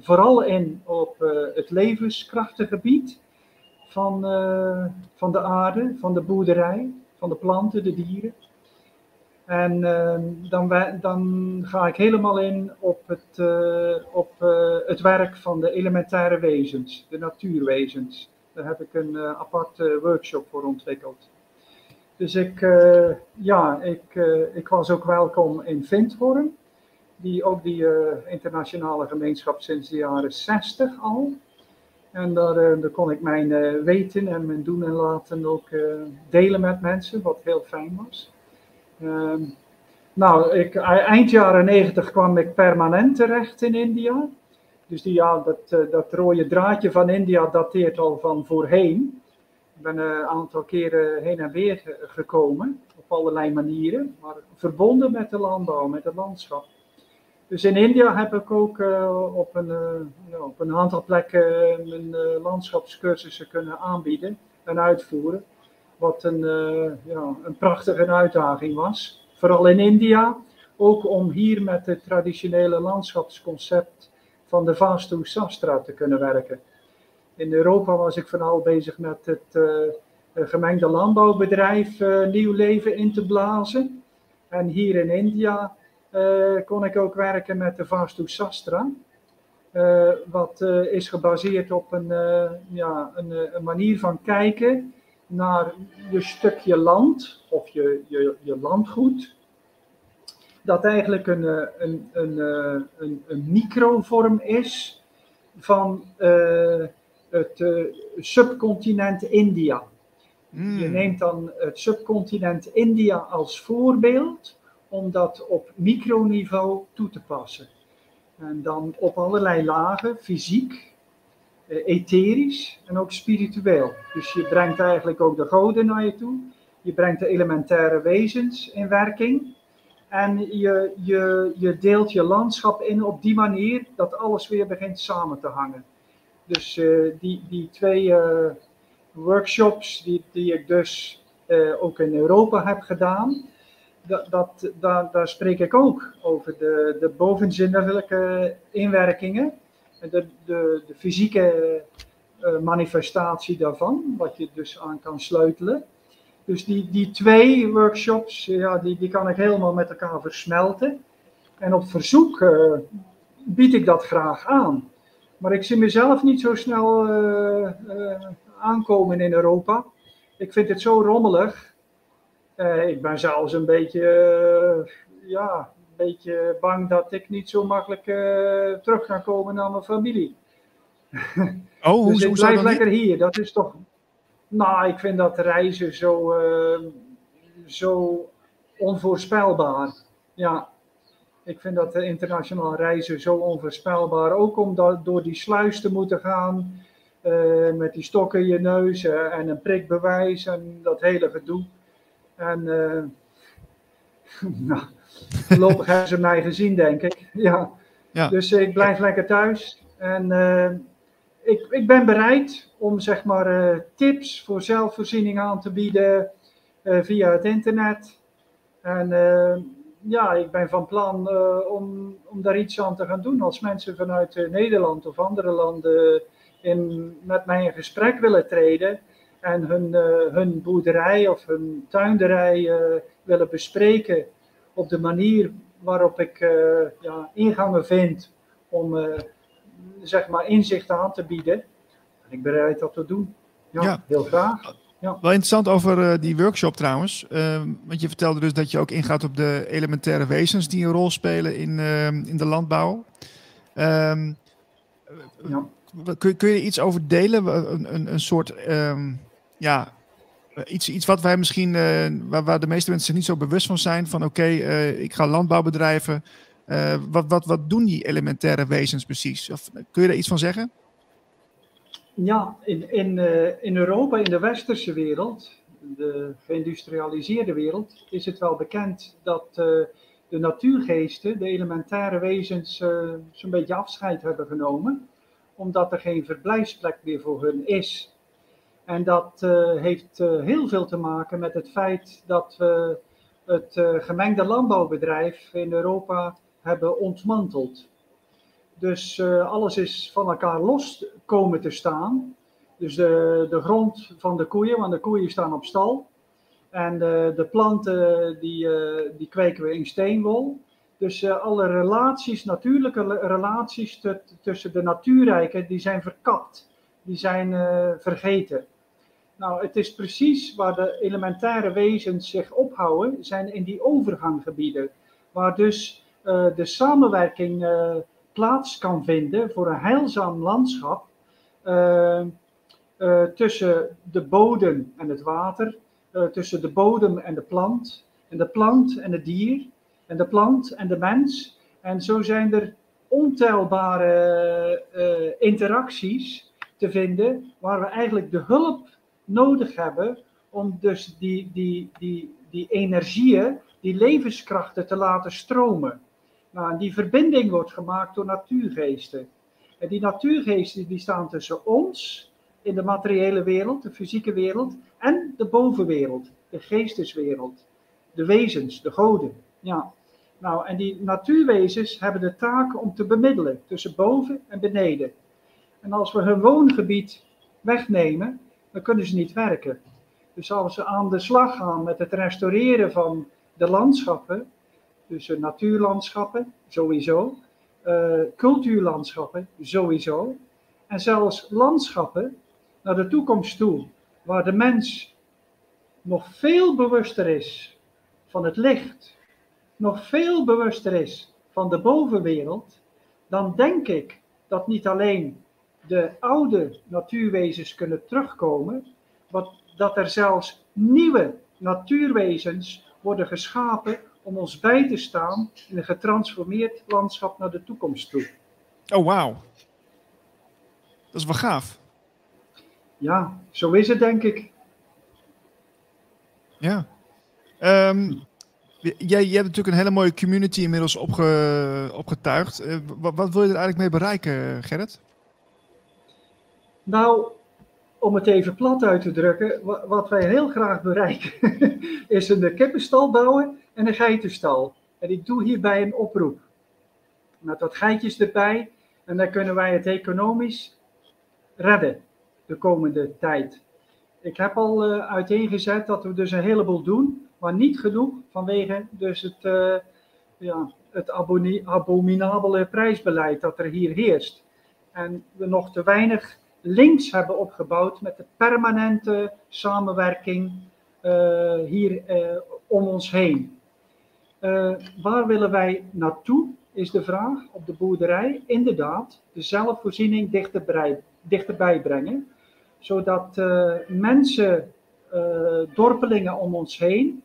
Speaker 2: vooral in op het levenskrachtengebied van, van de aarde, van de boerderij, van de planten, de dieren. En uh, dan, dan, ga ik helemaal in op het, op, het werk van de elementaire wezens, de natuurwezens. Daar heb ik een aparte workshop voor ontwikkeld. Dus ik, ja, ik, ik was ook welkom in Vindhorn die ook die eh, internationale gemeenschap sinds de jaren 60 al. En daar, daar kon ik mijn weten en mijn doen en laten ook delen met mensen, wat heel fijn was. Ehm, nou, ik, eind jaren 90 kwam ik permanent terecht in India. Dus die, ja, dat, dat rode draadje van India dateert al van voorheen. Ik ben een aantal keren heen en weer gekomen, op allerlei manieren, maar verbonden met de landbouw, met het landschap. Dus in India heb ik ook uh, op, een, ja, op een aantal plekken mijn landschapscursussen kunnen aanbieden en uitvoeren. Wat een, ja, een prachtige uitdaging was. Vooral in India. Ook om hier met het traditionele landschapsconcept van de Vastu Sastra te kunnen werken. In Europa was ik vooral bezig met het gemengde landbouwbedrijf nieuw leven in te blazen. En hier in India kon ik ook werken met de Vastu Sastra. Wat is gebaseerd op een, ja, een, een, manier van kijken naar je stukje land of je, je, je landgoed. Dat eigenlijk een, een, een, een, een microvorm is van het subcontinent India. Mm. Je neemt dan het subcontinent India als voorbeeld om dat op microniveau toe te passen. En dan op allerlei lagen, fysiek, eh, etherisch en ook spiritueel. Dus je brengt eigenlijk ook de goden naar je toe. Je brengt de elementaire wezens in werking. En je, je, je deelt je landschap in op die manier dat alles weer begint samen te hangen. Dus uh, die, die twee uh, workshops die, die ik dus ook in Europa heb gedaan, dat, dat, daar, daar spreek ik ook over de, de bovenzinnelijke inwerkingen, de, de, de fysieke uh, manifestatie daarvan, wat je dus aan kan sleutelen. Dus die, die twee workshops, ja, die, die kan ik helemaal met elkaar versmelten. En op verzoek uh, bied ik dat graag aan. Maar ik zie mezelf niet zo snel uh, aankomen in Europa. Ik vind het zo rommelig ik ben zelfs een beetje, ja, beetje bang dat ik niet zo makkelijk uh, terug ga komen naar mijn familie.
Speaker 1: Oh, (laughs) hoe,
Speaker 2: dus ik blijf lekker hier. Dat is toch. Nou, ik vind dat reizen zo, zo onvoorspelbaar. Ja, ik vind dat internationaal reizen zo onvoorspelbaar. Ook om door die sluis te moeten gaan. met die stokken in je neus en een prikbewijs en dat hele gedoe. En (laughs) nou, voorlopig hebben ze mij gezien, denk ik. Ja. ja. Dus ik blijf lekker thuis. En uh, ik, ik ben bereid om zeg maar uh, tips voor zelfvoorziening aan te bieden via het internet. En ja, ik ben van plan om, om daar iets aan te gaan doen. Als mensen vanuit Nederland of andere landen in, met mij in gesprek willen treden, en hun, hun boerderij of hun tuinderij willen bespreken op de manier waarop ik uh, ja, ingangen vind om zeg maar inzicht aan te bieden. Ben ik bereid dat te doen. Ja, ja. heel graag.
Speaker 1: Ja. Wel interessant over die workshop trouwens. Ehm, want je vertelde dus dat je ook ingaat op de elementaire wezens die een rol spelen in, ehm, in de landbouw. Ehm, ja. kun, kun je iets over delen? Een, een, een soort ja, eh, iets, iets wat wij misschien, uh, waar, waar, de meeste mensen zich niet zo bewust van zijn, van oké, uh, ik ga landbouwbedrijven. Wat, wat, wat doen die elementaire wezens precies? Of, kun je daar iets van zeggen?
Speaker 2: Ja, in, in, in Europa, in de westerse wereld, de geïndustrialiseerde wereld, is het wel bekend dat de natuurgeesten, de elementaire wezens, zo'n beetje afscheid hebben genomen, omdat er geen verblijfsplek meer voor hun is. En dat uh, heeft uh, heel veel te maken met het feit dat we het uh, gemengde landbouwbedrijf in Europa hebben ontmanteld. Dus alles is van elkaar los komen te staan. Dus de, de grond van de koeien, want de koeien staan op stal. En de, de planten die, die kweken we in steenwol. Dus alle relaties, natuurlijke relaties tussen de natuurrijken, die zijn verkapt. Die zijn vergeten. Nou, het is precies waar de elementaire wezens zich ophouden, zijn in die overganggebieden. Waar dus uh, de samenwerking uh, plaats kan vinden voor een heilzaam landschap uh, tussen de bodem en het water, tussen de bodem en de plant, en de plant en het dier, en de plant en de mens. En zo zijn er ontelbare interacties te vinden waar we eigenlijk de hulp nodig hebben om dus die, die, die, die energieën, die levenskrachten te laten stromen. Nou, die verbinding wordt gemaakt door natuurgeesten. En die natuurgeesten die staan tussen ons in de materiële wereld, de fysieke wereld, en de bovenwereld, de geesteswereld, de wezens, de goden. Ja. Nou, en die natuurwezens hebben de taak om te bemiddelen tussen boven en beneden. En als we hun woongebied wegnemen, dan kunnen ze niet werken. Dus als ze aan de slag gaan met het restaureren van de landschappen, dus natuurlandschappen sowieso, uh, cultuurlandschappen sowieso, en zelfs landschappen naar de toekomst toe, waar de mens nog veel bewuster is van het licht, nog veel bewuster is van de bovenwereld, dan denk ik dat niet alleen de oude natuurwezens kunnen terugkomen, wat, dat er zelfs nieuwe natuurwezens worden geschapen om ons bij te staan in een getransformeerd landschap naar de toekomst toe.
Speaker 1: Oh, wauw. Dat is wel gaaf.
Speaker 2: Ja, zo is het, denk ik.
Speaker 1: Ja. Um, jij, jij hebt natuurlijk een hele mooie community inmiddels opge, opgetuigd. Uh, wat, wat, wil je er eigenlijk mee bereiken, Gerrit?
Speaker 2: Nou, om het even plat uit te drukken, wat wij heel graag bereiken, (laughs) is een kippenstal bouwen en een geitenstal. En ik doe hierbij een oproep. Met wat geitjes erbij, en dan kunnen wij het economisch redden de komende tijd. Ik heb al uh, uiteengezet dat we dus een heleboel doen, maar niet genoeg vanwege dus het, uh, ja, het abominabele prijsbeleid dat er hier heerst. En we nog te weinig links hebben opgebouwd met de permanente samenwerking uh, hier uh, om ons heen. Uh, waar willen wij naartoe, is de vraag op de boerderij. Inderdaad, de zelfvoorziening dichterbij, dichterbij brengen, zodat mensen, dorpelingen om ons heen,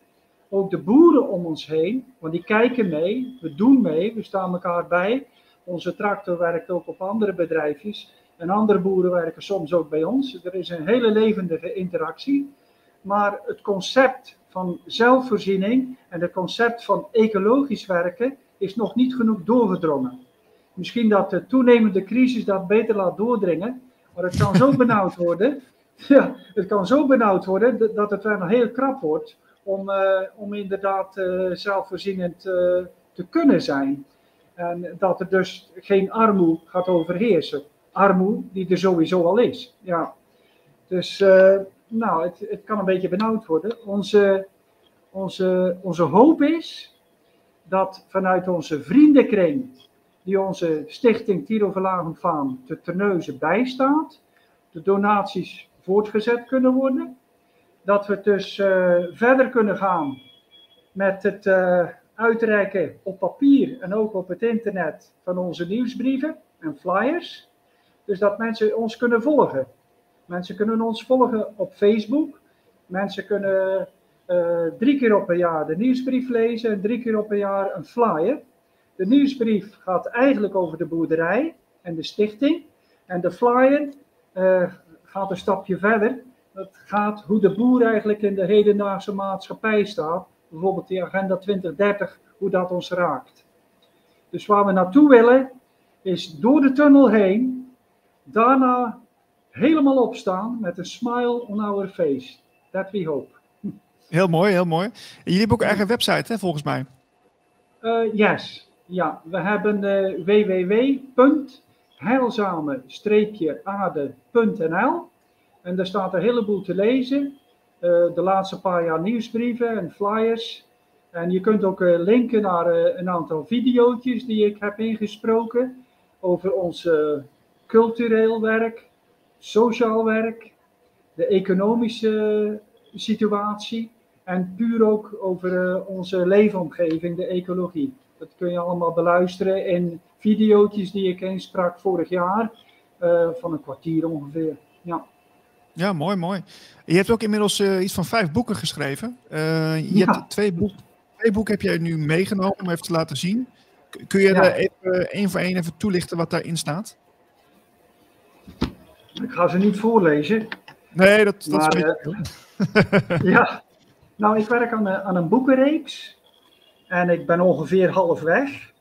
Speaker 2: ook de boeren om ons heen, want die kijken mee, we doen mee, we staan elkaar bij. Onze tractor werkt ook op andere bedrijfjes en andere boeren werken soms ook bij ons. Er is een hele levendige interactie. Maar het concept van zelfvoorziening en het concept van ecologisch werken is nog niet genoeg doorgedrongen. Misschien dat de toenemende crisis dat beter laat doordringen, maar het kan zo (laughs) benauwd worden. Ja, het kan zo benauwd worden dat het wel heel krap wordt om, uh, om inderdaad uh, zelfvoorzienend uh, te kunnen zijn. En dat er dus geen armoede gaat overheersen armoede die er sowieso al is. Ja. Dus uh, nou, het, het kan een beetje benauwd worden. Onze, onze, onze hoop is dat vanuit onze vriendenkring, die onze stichting Tiro Verlagend Vaan te Terneuzen bijstaat, de donaties voortgezet kunnen worden. dat we dus verder kunnen gaan met het uitreiken op papier en ook op het internet van onze nieuwsbrieven en flyers. Dus dat mensen ons kunnen volgen. Mensen kunnen ons volgen op Facebook. Mensen kunnen uh, drie keer op een jaar de nieuwsbrief lezen en drie keer op een jaar een flyer. De nieuwsbrief gaat eigenlijk over de boerderij en de stichting. En de flyer uh, gaat een stapje verder. Het gaat hoe de boer eigenlijk in de hedendaagse maatschappij staat. Bijvoorbeeld die agenda 2030, hoe dat ons raakt. Dus waar we naartoe willen, is door de tunnel heen, daarna helemaal opstaan met een smile on our face. That we hope.
Speaker 1: Heel mooi, heel mooi. En jullie hebben ook een eigen website, hè, volgens mij?
Speaker 2: Uh, yes. Ja, we hebben uh, www.heilzame-aarde.nl en daar staat een heleboel te lezen. Uh, de laatste paar jaar nieuwsbrieven en flyers. En je kunt ook linken naar een aantal video's die ik heb ingesproken over ons cultureel werk, sociaal werk, de economische situatie en puur ook over uh, onze leefomgeving, de ecologie. Dat kun je allemaal beluisteren in video's die ik insprak vorig jaar, uh, van een kwartier ongeveer. Ja.
Speaker 1: Ja, mooi, mooi. Je hebt ook inmiddels uh, iets van vijf boeken geschreven. je ja. hebt twee, boek, twee boeken heb jij nu meegenomen om even te laten zien. Kun je ja. er even één voor één even toelichten wat daarin staat?
Speaker 2: Ik ga ze niet voorlezen.
Speaker 1: Nee, dat, dat maar, is (laughs) (laughs)
Speaker 2: Ja, nou, ik werk aan, aan een boekenreeks. En ik ben ongeveer halfweg.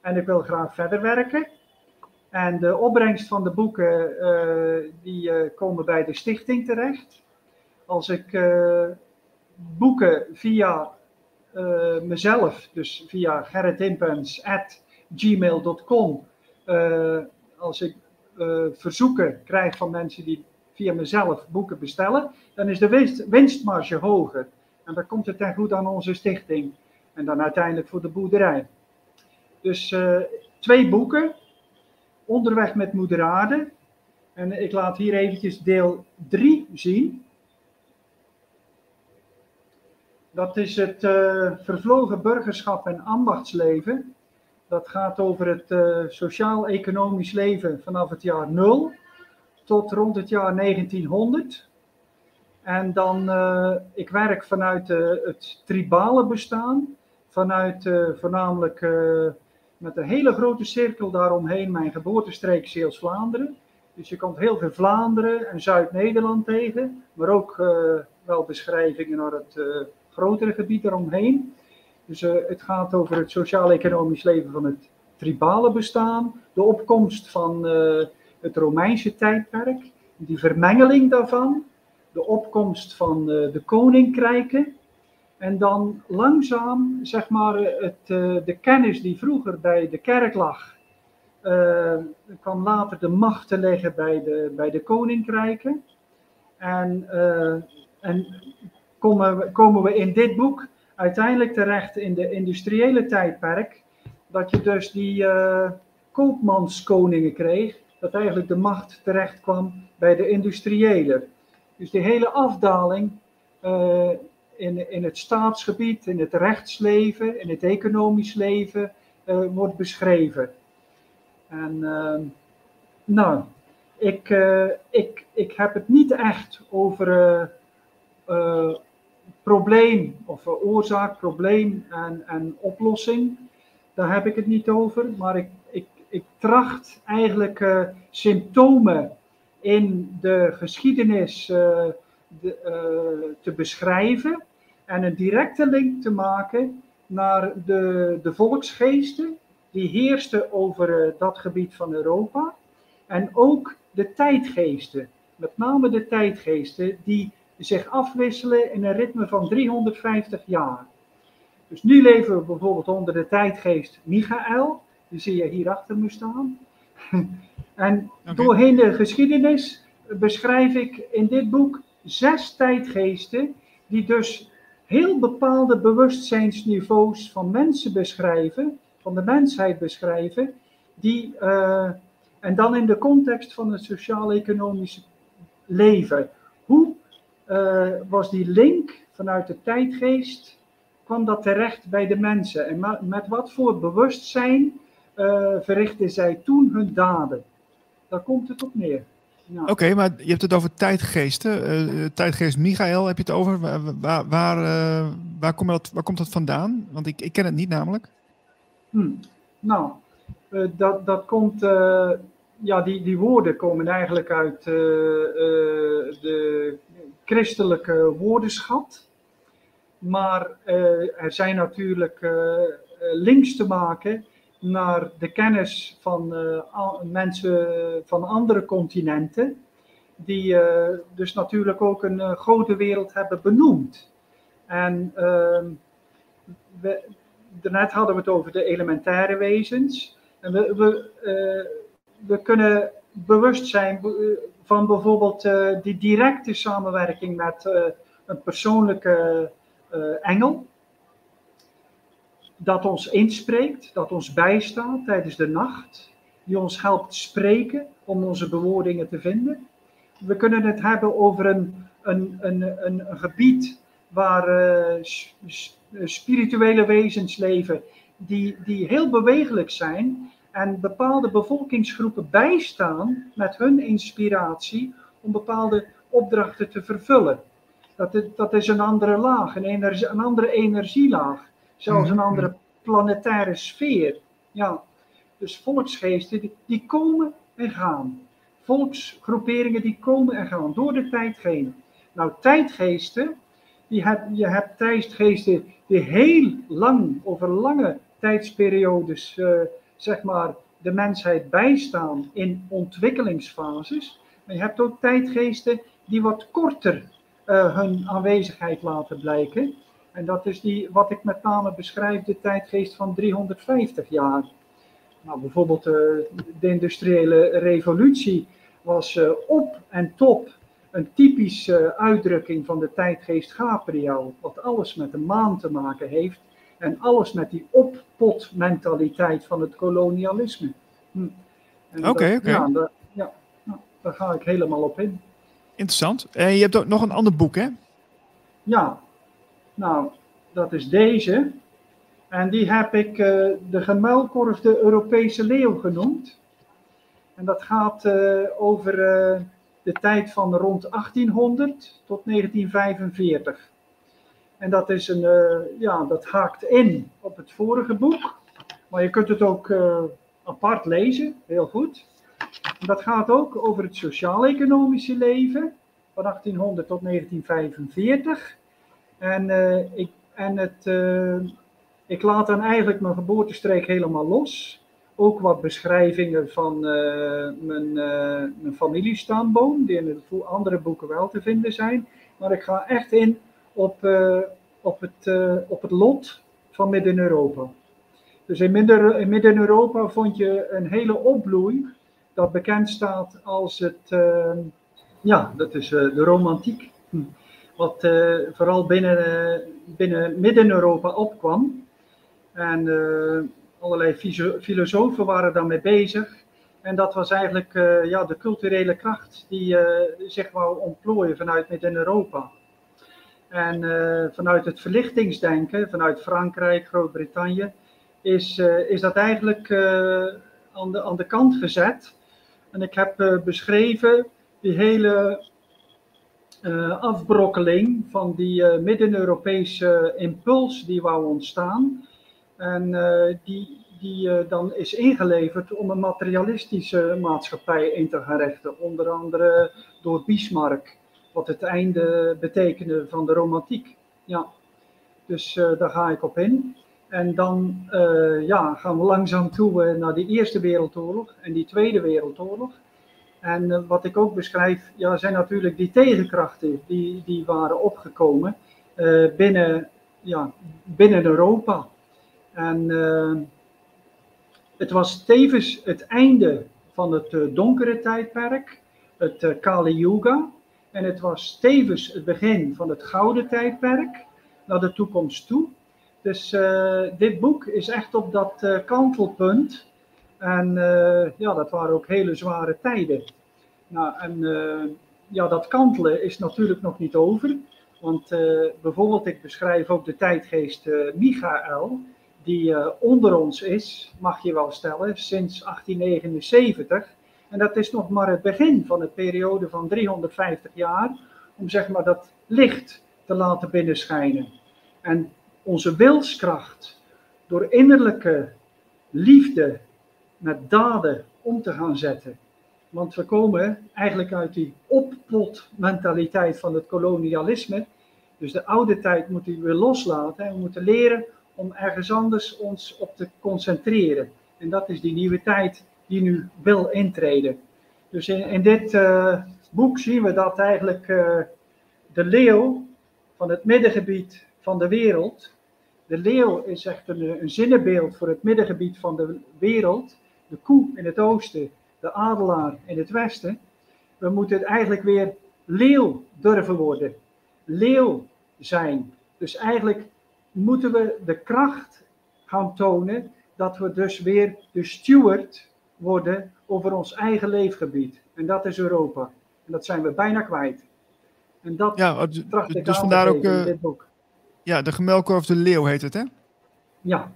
Speaker 2: En ik wil graag verder werken. En de opbrengst van de boeken, uh, die uh, komen bij de stichting terecht. Als ik uh, boeken via mezelf, dus via gerritimpens.gmail.com, als ik verzoeken krijg van mensen die via mezelf boeken bestellen, dan is de winst, winstmarge hoger. En dan komt het ten goede aan onze stichting. En dan uiteindelijk voor de boerderij. Dus uh, twee boeken. Onderweg met moeder aarde. En ik laat hier eventjes deel 3 zien. Dat is het uh, vervlogen burgerschap en ambachtsleven. Dat gaat over het uh, sociaal-economisch leven vanaf het jaar 0 tot rond het jaar 1900. En dan, uh, ik werk vanuit uh, het tribale bestaan, vanuit voornamelijk met een hele grote cirkel daaromheen mijn geboortestreek Zeeuws-Vlaanderen. Dus je komt heel veel Vlaanderen en Zuid-Nederland tegen, maar ook wel beschrijvingen naar het grotere gebied eromheen. Dus het gaat over het sociaal-economisch leven van het tribale bestaan, de opkomst van het Romeinse tijdperk, die vermengeling daarvan, de opkomst van eh, de koninkrijken. En dan langzaam, zeg maar, het, eh, de kennis die vroeger bij de kerk lag, kwam later de macht te liggen bij de, bij de koninkrijken. En, en komen, komen we in dit boek uiteindelijk terecht in de industriële tijdperk, dat je dus die uh, koopmanskoningen kreeg, dat eigenlijk de macht terecht kwam bij de industriëlen. Dus die hele afdaling uh, in, in het staatsgebied, in het rechtsleven, in het economisch leven uh, wordt beschreven. En uh, nou, ik, ik, ik heb het niet echt over probleem of oorzaak, probleem en, en oplossing. Daar heb ik het niet over, maar ik, ik, ik tracht eigenlijk symptomen in de geschiedenis uh, de, uh, te beschrijven en een directe link te maken naar de, de volksgeesten die heersten over dat gebied van Europa en ook de tijdgeesten, met name de tijdgeesten die zich afwisselen in een ritme van 350 jaar. Dus nu leven we bijvoorbeeld onder de tijdgeest Michael, die zie je hier achter me staan. (laughs) En okay. doorheen de geschiedenis beschrijf ik in dit boek zes tijdgeesten, die dus heel bepaalde bewustzijnsniveaus van mensen beschrijven, van de mensheid beschrijven, die, uh, en dan in de context van het sociaal-economische leven. Hoe was die link vanuit de tijdgeest, kwam dat terecht bij de mensen. En met wat voor bewustzijn verrichtten zij toen hun daden. Daar komt het op neer.
Speaker 1: Oké, maar je hebt het over tijdgeesten. Uh, tijdgeest Michael heb je het over. Waar, waar, uh, waar, komt dat, waar komt dat vandaan? Want ik, ik ken het niet namelijk.
Speaker 2: Hm. Nou, uh, dat, dat komt. ja, die, die woorden komen eigenlijk uit de christelijke woordenschat. Maar er zijn natuurlijk links te maken naar de kennis van mensen van andere continenten, die dus natuurlijk ook een grote wereld hebben benoemd. En ehm, we, daarnet hadden we het over de elementaire wezens. En we, we, we kunnen bewust zijn van bijvoorbeeld die directe samenwerking met een persoonlijke engel. Dat ons inspreekt, dat ons bijstaat tijdens de nacht, die ons helpt spreken om onze bewoordingen te vinden. We kunnen het hebben over een, een, een, een, gebied waar uh, spirituele wezens leven die, die heel bewegelijk zijn en bepaalde bevolkingsgroepen bijstaan met hun inspiratie om bepaalde opdrachten te vervullen. Dat, is, dat is een andere laag, een, energie, een andere energielaag zelfs een mhm. andere planetaire sfeer. Ja, dus volksgeesten die, die komen en gaan. Volksgroeperingen die komen en gaan door de tijd heen. Nou, tijdgeesten, die heb, je hebt tijdgeesten die heel lang, over lange tijdsperiodes, uh, zeg maar, de mensheid bijstaan in ontwikkelingsfases. Maar je hebt ook tijdgeesten die wat korter uh, hun aanwezigheid laten blijken. En dat is die, wat ik met name beschrijf, de tijdgeest van 350 jaar. Nou, bijvoorbeeld uh, de industriële revolutie was uh, op en top een typische uitdrukking van de tijdgeest Gabriel. Wat alles met de maan te maken heeft. En alles met die oppotmentaliteit van het kolonialisme.
Speaker 1: Hm. Oké, oké.
Speaker 2: Ja, daar, ja nou, daar ga ik helemaal op in.
Speaker 1: Interessant. En je hebt ook nog een ander boek, hè?
Speaker 2: Ja, nou, dat is deze. En die heb ik uh, de gemuilkorfde Europese leeuw genoemd. En dat gaat uh, over uh, de tijd van rond 1800 tot 1945. En dat, is een, ja, dat haakt in op het vorige boek. Maar je kunt het ook apart lezen, heel goed. Dat gaat ook over het sociaal-economische leven van 1800 tot 1945. En, uh, ik, en het, ik laat dan eigenlijk mijn geboortestreek helemaal los. Ook wat beschrijvingen van mijn, mijn familiestamboom, die in de andere boeken wel te vinden zijn. Maar ik ga echt in op, op, het, op het lot van Midden-Europa. Dus in Midden-Europa vond je een hele opbloei dat bekend staat als het, ja, dat is de romantiek. Hm wat uh, vooral binnen, uh, binnen Midden-Europa opkwam. En uh, allerlei filosofen waren daarmee bezig. En dat was eigenlijk ja, de culturele kracht die zich wou ontplooien vanuit Midden-Europa. En vanuit het verlichtingsdenken, vanuit Frankrijk, Groot-Brittannië, is, is dat eigenlijk aan, de, aan de kant gezet. En ik heb beschreven die hele afbrokkeling van die Midden-Europese impuls die wou ontstaan. En die, die dan is ingeleverd om een materialistische maatschappij in te gaan richten. Onder andere door Bismarck, wat het einde betekende van de romantiek. Ja, dus daar ga ik op in. En dan ja, gaan we langzaam toe naar die Eerste Wereldoorlog en die Tweede Wereldoorlog. En eh, wat ik ook beschrijf, ja, zijn natuurlijk die tegenkrachten die, die waren opgekomen binnen, ja, binnen Europa. En het was tevens het einde van het donkere tijdperk, het Kali Yuga. En het was tevens het begin van het gouden tijdperk, naar de toekomst toe. Dus dit boek is echt op dat kantelpunt en uh, ja, dat waren ook hele zware tijden. Nou, en ja, dat kantelen is natuurlijk nog niet over. Want bijvoorbeeld, ik beschrijf ook de tijdgeest Michael, die onder ons is, mag je wel stellen, sinds 1879. En dat is nog maar het begin van een periode van 350 jaar, om zeg maar dat licht te laten binnenschijnen. En onze wilskracht, door innerlijke liefde met daden om te gaan zetten. Want we komen eigenlijk uit die oppotmentaliteit van het kolonialisme. Dus de oude tijd moeten we loslaten en we moeten leren om ergens anders ons op te concentreren. En dat is die nieuwe tijd die nu wil intreden. Dus in, in dit uh, boek zien we dat eigenlijk uh, de leeuw van het middengebied van de wereld. De leeuw is echt een, een zinnenbeeld voor het middengebied van de wereld. De koe in het oosten, de adelaar in het westen. We moeten eigenlijk weer leeuw durven worden. Leeuw zijn. Dus eigenlijk moeten we de kracht gaan tonen dat we dus weer de steward worden over ons eigen leefgebied. En dat is Europa. En dat zijn we bijna kwijt. En dat
Speaker 1: ja, tracht ik dus vandaar ook, uh, dit boek. Ja, de gemelkorf de leeuw heet het, hè?
Speaker 2: Ja.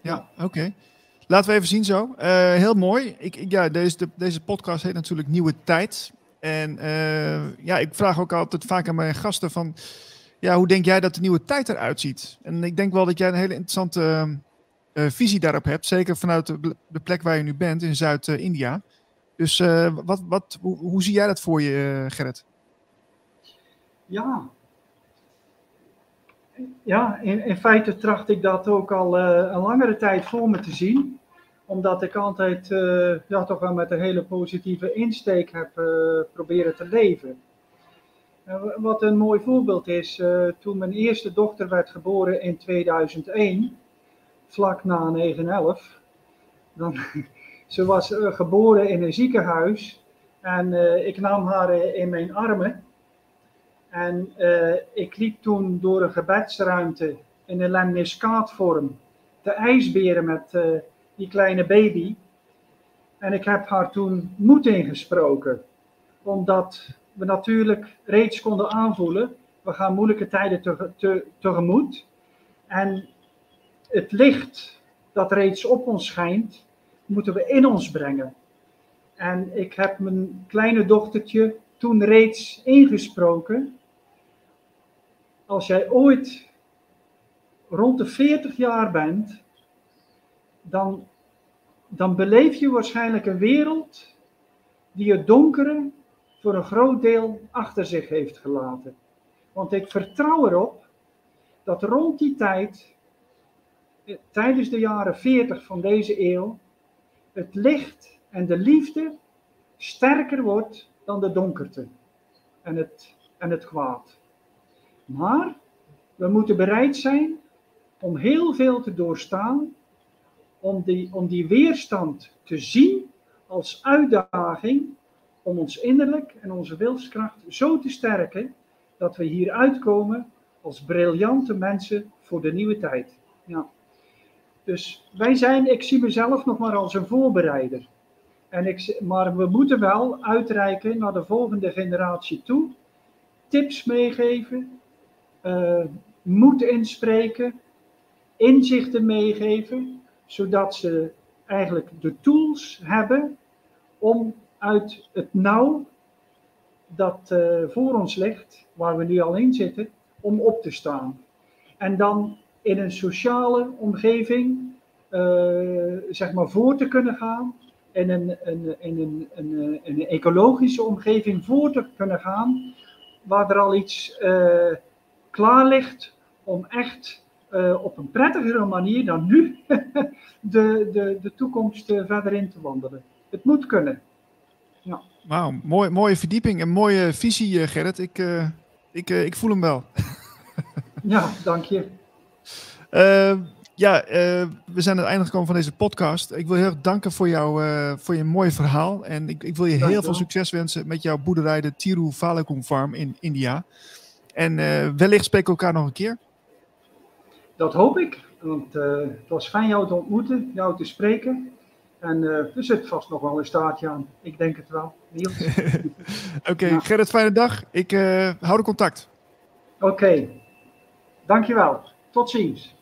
Speaker 1: Ja, oké. Laten we even zien zo. Uh, heel mooi. Ik, ik, ja, deze, de, deze podcast heet natuurlijk Nieuwe Tijd. En uh, ja, ik vraag ook altijd vaak aan mijn gasten van... Ja, hoe denk jij dat de nieuwe tijd eruit ziet? En ik denk wel dat jij een hele interessante uh, visie daarop hebt. Zeker vanuit de, plek waar je nu bent, in Zuid-India. Dus wat, wat, hoe, zie jij dat voor je, Gerrit?
Speaker 2: Ja, ja in, feite tracht ik dat ook al een langere tijd voor me te zien. Omdat ik altijd ja, toch wel met een hele positieve insteek heb proberen te leven. wat een mooi voorbeeld is, toen mijn eerste dochter werd geboren in 2001, vlak na 9-11. Dan, (laughs) ze was geboren in een ziekenhuis en ik nam haar in mijn armen. En ik liep toen door een gebedsruimte in een lemniscaatvorm te ijsberen met die kleine baby. En ik heb haar toen moed ingesproken, omdat we natuurlijk reeds konden aanvoelen, we gaan moeilijke tijden te, te, tegemoet. En het licht dat reeds op ons schijnt, moeten we in ons brengen. En ik heb mijn kleine dochtertje toen reeds ingesproken als jij ooit rond de 40 jaar bent, dan, dan beleef je waarschijnlijk een wereld die het donkere voor een groot deel achter zich heeft gelaten. Want ik vertrouw erop dat rond die tijd, tijdens de jaren 40 van deze eeuw, het licht en de liefde sterker wordt dan de donkerte en het, en het kwaad. Maar we moeten bereid zijn om heel veel te doorstaan, om die, om die weerstand te zien als uitdaging om ons innerlijk en onze wilskracht zo te sterken dat we hier uitkomen als briljante mensen voor de nieuwe tijd. Ja. Dus wij zijn, ik zie mezelf nog maar als een voorbereider. En ik, maar we moeten wel uitreiken naar de volgende generatie toe, tips meegeven, uh, moed inspreken, inzichten meegeven, zodat ze eigenlijk de tools hebben om uit het nauw dat uh, voor ons ligt, waar we nu al in zitten, om op te staan. En dan in een sociale omgeving, uh, zeg maar, voor te kunnen gaan. In een, een, in een, een, een, ecologische omgeving voor te kunnen gaan, waar er al iets uh, klaar ligt om echt uh, op een prettigere manier dan nu (laughs) de, de, de toekomst verder in te wandelen. Het moet kunnen.
Speaker 1: Ja. Wauw, mooi, mooie verdieping en mooie visie, eh, Gerrit. Ik, ik, ik voel hem wel. (laughs)
Speaker 2: ja, dank je.
Speaker 1: Ja, we zijn aan het einde gekomen van deze podcast. Ik wil heel erg danken voor, jou, voor je mooie verhaal. En ik, ik wil je heel veel succes wensen met jouw boerderij, de Tiru Valekum Farm in India. En uh, wellicht spreken we elkaar nog een keer.
Speaker 2: Dat hoop ik, want uh, het was fijn jou te ontmoeten, jou te spreken. En er zit vast nog wel een staartje aan. Ik denk het wel. (laughs)
Speaker 1: Oké, okay, Gerrit, fijne dag. Ik hou de contact.
Speaker 2: Oké, okay. dankjewel. Tot ziens.